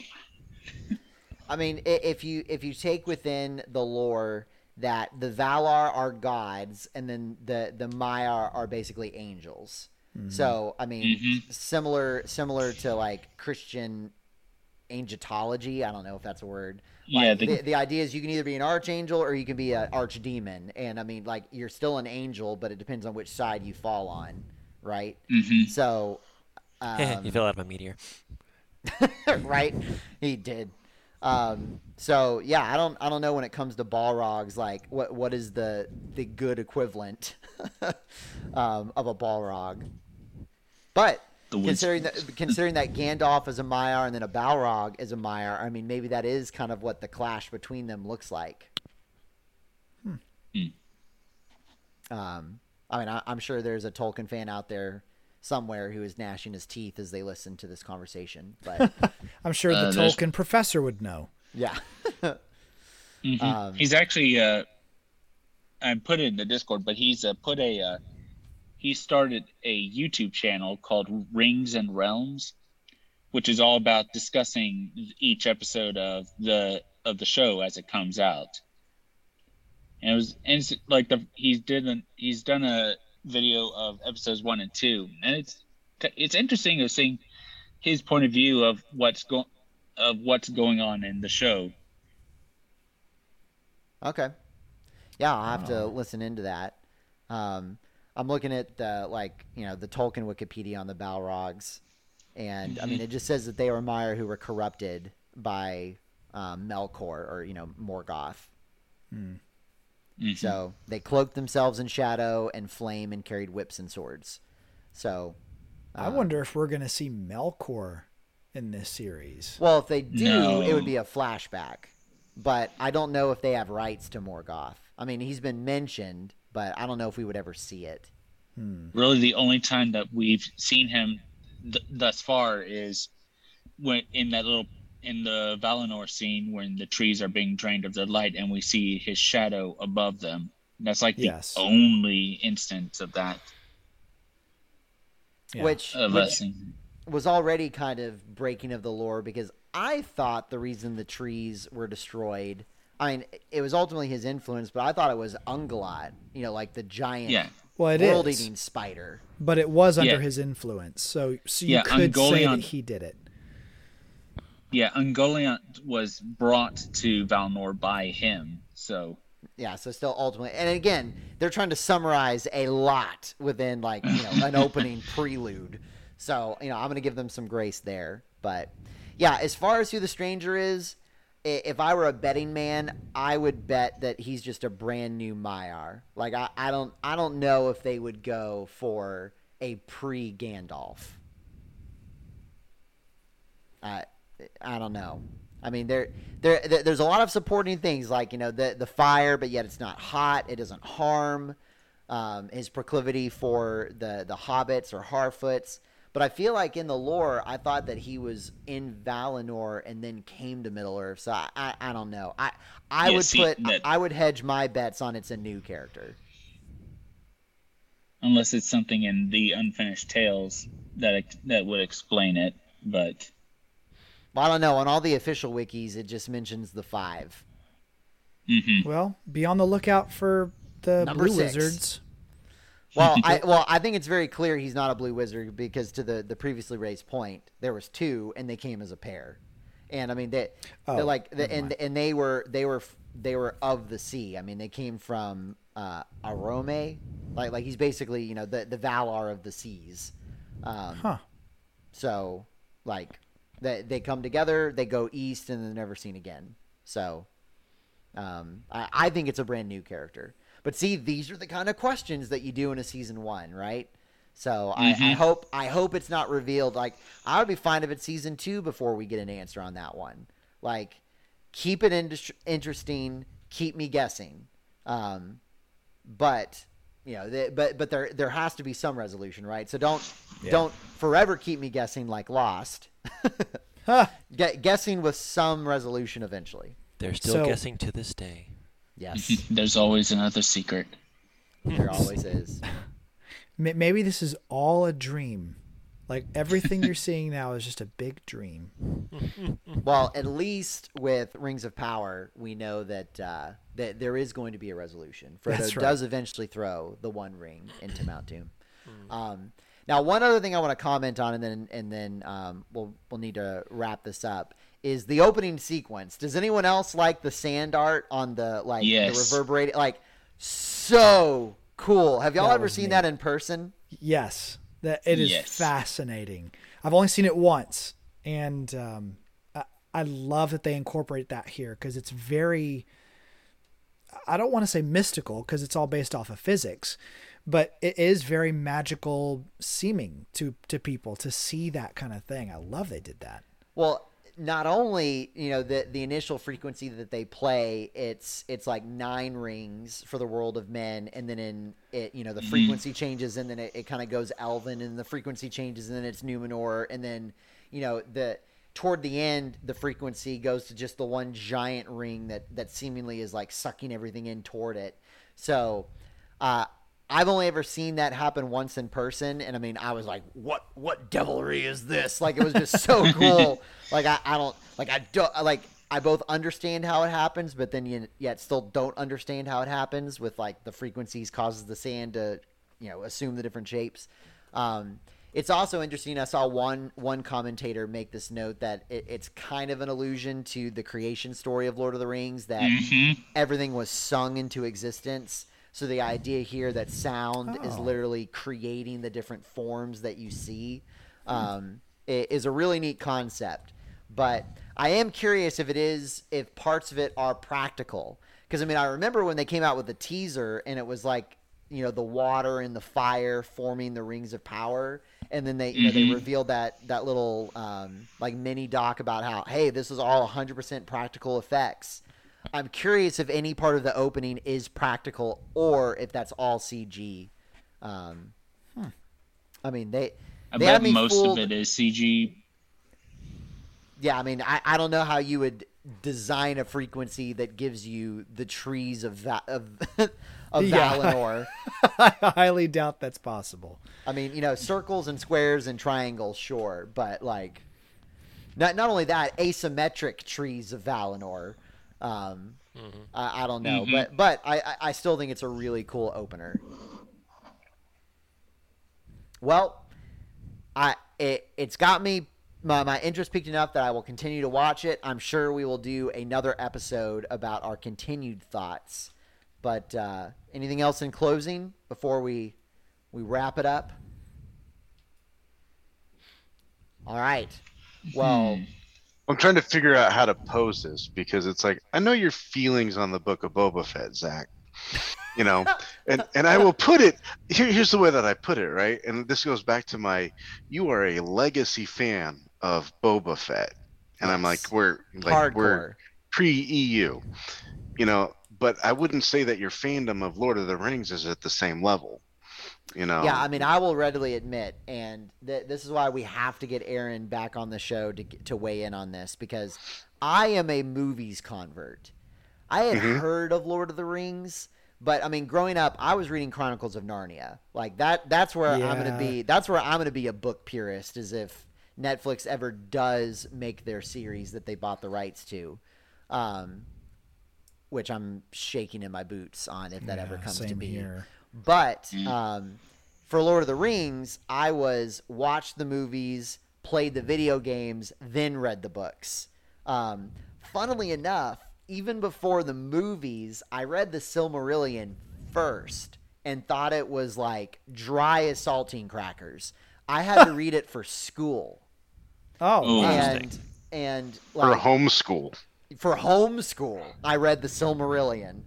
I mean, if you if you take within the lore that the Valar are gods and then the the Maiar are basically angels. So I mean, Mhm. similar similar to like Christian angelology. I don't know if that's a word. Yeah, the- the, the idea is you can either be an archangel or you can be an archdemon, and I mean, like you're still an angel, but it depends on which side you fall on, right? hmm So, um, you fell out of a meteor. right? He did. Um, so yeah, I don't I don't know when it comes to Balrogs like what what is the the good equivalent um, of a Balrog. But considering that considering that Gandalf is a Maiar and then a Balrog is a Maiar, I mean maybe that is kind of what the clash between them looks like. Hmm. Um, I mean, I, I'm sure there's a Tolkien fan out there somewhere who is gnashing his teeth as they listen to this conversation. But I'm sure the Uh, there's- Tolkien professor would know. yeah, Mhm. Um, he's actually uh, I put it in the Discord, but he's uh, put a uh, he started a YouTube channel called Rings and Realms, which is all about discussing each episode of the of the show as it comes out. And it was and it's like the he's did an, he's done a video of episodes one and two, and it's it's interesting to seeing his point of view of what's going of what's going on in the show. Okay. Yeah, I'll have to listen into that. Um, I'm looking at the like you know the Tolkien Wikipedia on the Balrogs, and I mean it just says that they were Maiar who were corrupted by um, Melkor or you know Morgoth. Mhm. So they cloaked themselves in shadow and flame and carried whips and swords. So I uh, wonder if we're going to see Melkor in this series. Well, if they do, No. it would be a flashback. But I don't know if they have rights to Morgoth. I mean, he's been mentioned, but I don't know if we would ever see it. really the only time that we've seen him th- thus far is when in that little in the Valinor scene when the trees are being drained of their light and we see his shadow above them. That's like the Yes. only instance of that Yeah. Which, of which was already kind of breaking of the lore because I thought the reason the trees were destroyed. I mean, it was ultimately his influence, but I thought it was Ungoliant, you know, like the giant Yeah. well, it is, world-eating spider. but it was under Yeah. his influence, so so you Yeah, could say that he did it. Yeah, Ungoliant was brought to Valinor by him. So Yeah, so still ultimately, and again, they're trying to summarize a lot within like you know an opening prelude. So you know, I'm gonna give them some grace there. But yeah, as far as who the stranger is, if I were a betting man, I would bet that he's just a brand new Maiar. Like I, I don't, I don't know if they would go for a pre Gandalf. I, uh, I don't know. I mean, there, there, there- there's a lot of supporting things like you know the the fire, but yet it's not hot. It doesn't harm. Um, his proclivity for the the hobbits or Harfoots. But I feel like in the lore, I thought that he was in Valinor and then came to Middle Earth. So I, I, I don't know. I, I Yeah, would see, put, that- I would hedge my bets on it's a new character. unless it's something in the unfinished tales that that would explain it, but Well, I don't know. On all the official wikis, it just mentions the five. mhm. Well, be on the lookout for the Number Blue six. Wizards. Well, I well, I think it's very clear he's not a blue wizard because to the the previously raised point, there was two and they came as a pair, and I mean they Oh, they're like the, and and they were they were they were of the sea. I mean they came from uh, Oromë, like like he's basically you know the the Valar of the seas. Um, Huh. So like they they come together, they go east, and they're never seen again. So um, I, I think it's a brand new character. But see, these are the kind of questions that you do in a season one, right? So I, I Mhm. hope I hope it's not revealed. Like I would be fine if it's season two before we get an answer on that one. Like keep it indus- interesting, keep me guessing. Um, but you know, the, but but there there has to be some resolution, right? So don't Yeah. don't forever keep me guessing like Lost. Huh. Gu- guessing with some resolution eventually. They're still So- guessing to this day. Yes, there's always another secret. there always is. Maybe this is all a dream. Like everything you're seeing now is just a big dream. Well, at least with Rings of Power, we know that uh, that there is going to be a resolution. Frodo That's right. does eventually throw the One Ring into Mount Doom. Um, now, one other thing I want to comment on, and then and then um, we'll we'll need to wrap this up. Is the opening sequence? Does anyone else like the sand art on the like Yes. the reverberating? Like so cool. Have y'all That ever seen neat. that in person? Yes, that it is Yes. fascinating. I've only seen it once, and um, I, I love that they incorporate that here because it's very. I don't want to say mystical because it's all based off of physics, but it is very magical seeming to to people to see that kind of thing. I love they did that. Well, not only you know the the initial frequency that they play, it's it's like nine rings for the world of men, and then in it you know the frequency changes, and then it, it kind of goes Elven, and the frequency changes, and then it's Numenor, and then you know the toward the end the frequency goes to just the one giant ring that that seemingly is like sucking everything in toward it. So. Uh, I've only ever seen that happen once in person, and I mean, I was like, "What? What devilry is this?" Like, it was just so cool. Like, I, I don't like I don't like I both understand how it happens, but then you, yet still don't understand how it happens with like the frequencies causes the sand to you know assume the different shapes. Um, it's also interesting. I saw one one commentator make this note that it, it's kind of an allusion to the creation story of Lord of the Rings that Mhm. everything was sung into existence. So the idea here that sound is Oh. literally creating the different forms that you see um, i- is a really neat concept. But I am curious if it is if parts of it are practical because I mean I remember when they came out with the teaser and it was like you know the water and the fire forming the rings of power and then they you know they Mhm. revealed that that little um, like mini doc about how hey this is all 100% practical effects I'm curious if any part of the opening is practical or if that's all CG. Um, I mean, they. I they had bet me most fooled- of it is CG. Yeah, I mean, I, I don't know how you would design a frequency that gives you the trees of that of of Yeah. Valinor. I highly doubt that's possible. I mean, you know, circles and squares and triangles, sure, but like, not not only that, asymmetric trees of Valinor. Um, I, I don't know, Mhm. but but I, I I still think it's a really cool opener. Well, I it it's got me my, my interest peaked enough that I will continue to watch it. I'm sure we will do another episode about our continued thoughts. But uh, anything else in closing before we we wrap it up? All right. Well, I'm trying to figure out how to pose this because it's like I know your feelings on the book of Boba Fett, Zach. You know, and and I will put it here. Here's the way that I put it, right? And this goes back to my: you are a legacy fan of Boba Fett, and I'm like, we're like we're pre EU, you know. But I wouldn't say that your fandom of Lord of the Rings is at the same level. You know. Yeah, I mean, I will readily admit, and th- this is why we have to get Aaron back on the show to to weigh in on this because I am a movies convert. I had Mhm. heard of Lord of the Rings, but I mean, growing up, I was reading Chronicles of Narnia. Like that. That's where I'm going to be. That's where I'm going to be a book purist. Is if Netflix ever does make their series that they bought the rights to. Um, which I'm shaking in my boots on if that ever Yeah, comes to be. here. But Mm. um, for Lord of the Rings, I was watched the movies, played the video games, then read the books. Um, funnily enough, even before the movies, I read the Silmarillion first and thought it was like dry as saltine crackers. I had to read it for school, Oh, Ooh. wow. and and for homeschool. for homeschool, I read the Silmarillion.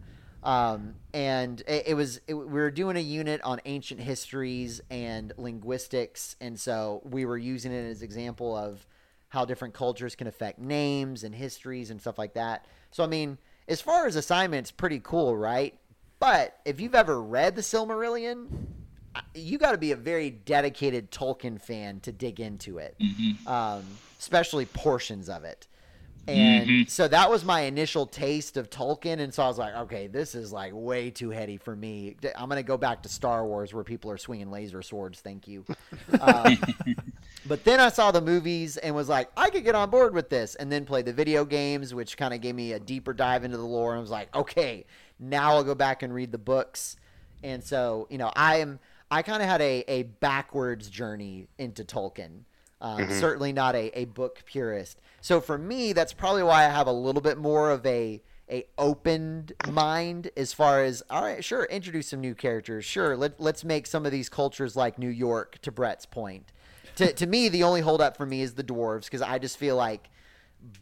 Um, and it, it was it, we were doing a unit on ancient histories and linguistics, and so we were using it as example of how different cultures can affect names and histories and stuff like that. So I mean, as far as assignments, pretty cool, right? But if you've ever read the Silmarillion, you got to be a very dedicated Tolkien fan to dig into it Mhm. um, especially portions of it. And Mhm. so that was my initial taste of Tolkien, and so I was like, okay, this is like way too heady for me. I'm gonna go back to Star Wars where people are swinging laser swords. Thank you. Um, but then I saw the movies and was like, I could get on board with this, and then played the video games, which kind of gave me a deeper dive into the lore. And I was like, okay, now I'll go back and read the books. And so, you know, I am I kind of had a, a backwards journey into Tolkien. Um, Certainly not a, a book purist. So for me, that's probably why I have a little bit more of a a opened mind as far as all right, sure, introduce some new characters. Sure, let let's make some of these cultures like New York. To Brett's point, to to me, the only holdup for me is the dwarves because I just feel like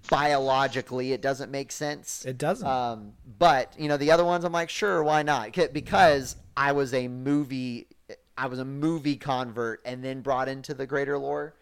biologically it doesn't make sense. It doesn't. Um, but you know the other ones, I'm like, sure, why not? Because I was a movie, I was a movie convert, and then brought into the greater lore.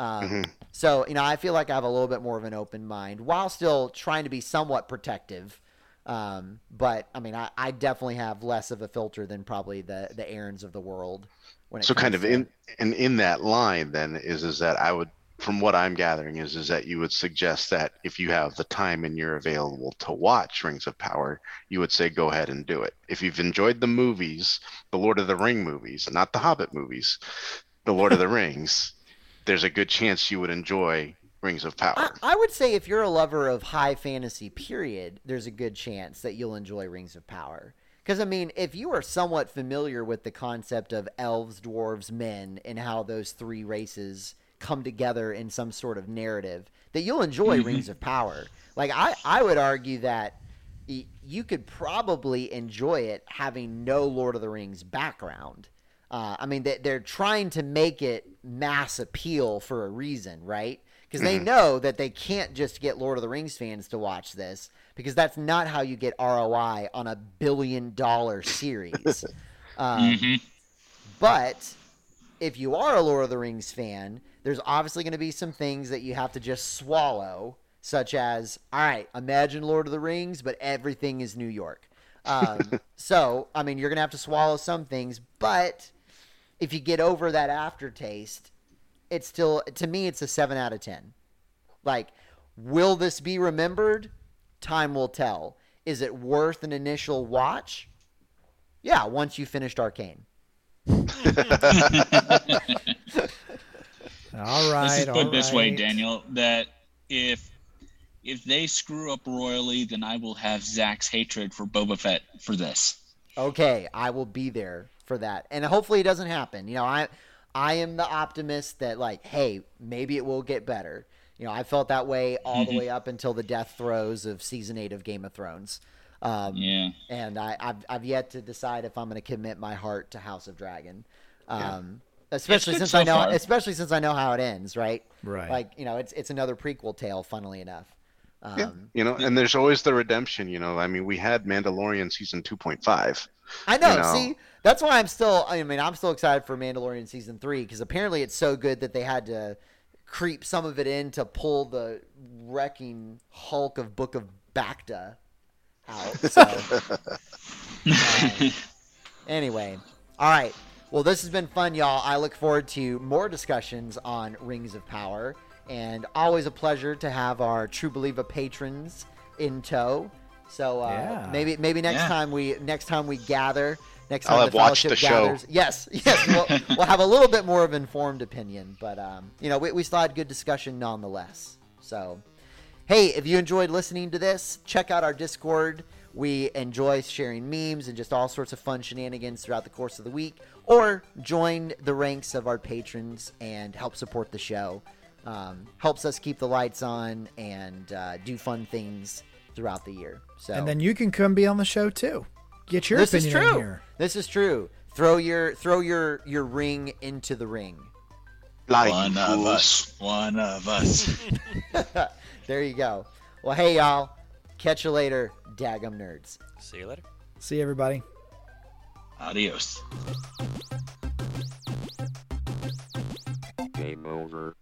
Um, Mhm. So you know, I feel like I have a little bit more of an open mind while still trying to be somewhat protective. Um, but I mean, I, I definitely have less of a filter than probably the the Aaron's of the world. When it So kind of in and in that line then is is that I would from what I'm gathering is is that you would suggest that if you have the time and you're available to watch Rings of Power, you would say go ahead and do it. If you've enjoyed the movies, the Lord of the Ring movies, not the Hobbit movies, the Lord of the Rings, there's a good chance you would enjoy Rings of Power. I, I would say if you're a lover of high fantasy, period, there's a good chance that you'll enjoy Rings of Power. Because I mean, if you are somewhat familiar with the concept of elves, dwarves, men, and how those three races come together in some sort of narrative, that you'll enjoy mm-hmm. Rings of Power. Like I, I would argue that y- you could probably enjoy it having no Lord of the Rings background. Uh, I mean, they, they're trying to make it mass appeal for a reason, right? Because they know that they can't just get Lord of the Rings fans to watch this, because that's not how you get ROI on a billion dollar series. um, hmm but if you are a Lord of the Rings fan, there's obviously going to be some things that you have to just swallow, such as, all right, imagine Lord of the Rings, but everything is New York. Um, so, I mean, you're going to have to swallow some things, but if you get over that aftertaste, it's still, to me, it's a 7 out of 10. Like, will this be remembered? Time will tell. Is it worth an initial watch? Yeah, once you finished Arcane. all right. Let's just put all it this way. Daniel, that if if they screw up royally, then I will have Zach's hatred for Boba Fett for this. Okay, I will be there for that, and hopefully it doesn't happen. You know, I I am the optimist that like, hey, maybe it will get better. You know, I felt that way all the Mhm. way up until the death throes of season eight of Game of Thrones. Um, Yeah. and I, I've I've yet to decide if I'm going to commit my heart to House of Dragon. Um, Especially since so I know, far. especially since I know how it ends, right? Right. Like you know, it's it's another prequel tale, funnily enough. Um, Yeah, you know, and there's always the redemption. You know, I mean, we had Mandalorian season 2.5. I know. you know. See, that's why I'm still. I mean, I'm still excited for Mandalorian season three because apparently it's so good that they had to creep some of it in to pull the wrecking Hulk of Book of Bacta out. So, um, anyway, all right. Well, this has been fun, y'all. I look forward to more discussions on Rings of Power, and always a pleasure to have our True Believer patrons in tow. So uh, Yeah. maybe maybe next Yeah. time we next time we gather, next I'll have the watched fellowship the show. Yes, yes, we'll, we'll have a little bit more of informed opinion, but um, you know we, we still had good discussion nonetheless. So hey, if you enjoyed listening to this, check out our Discord. We enjoy sharing memes and just all sorts of fun shenanigans throughout the course of the week. Or join the ranks of our patrons and help support the show. Um, helps us keep the lights on and uh, do fun things throughout the year. So And then you can come be on the show too. Get your this is opinion in true. here. This is true. Throw your throw your your ring into the ring. Fly, One of fools. us. One of us. there you go. Well, hey y'all. Catch you later, Dagum nerds. See you later. See everybody. Adios. Game over.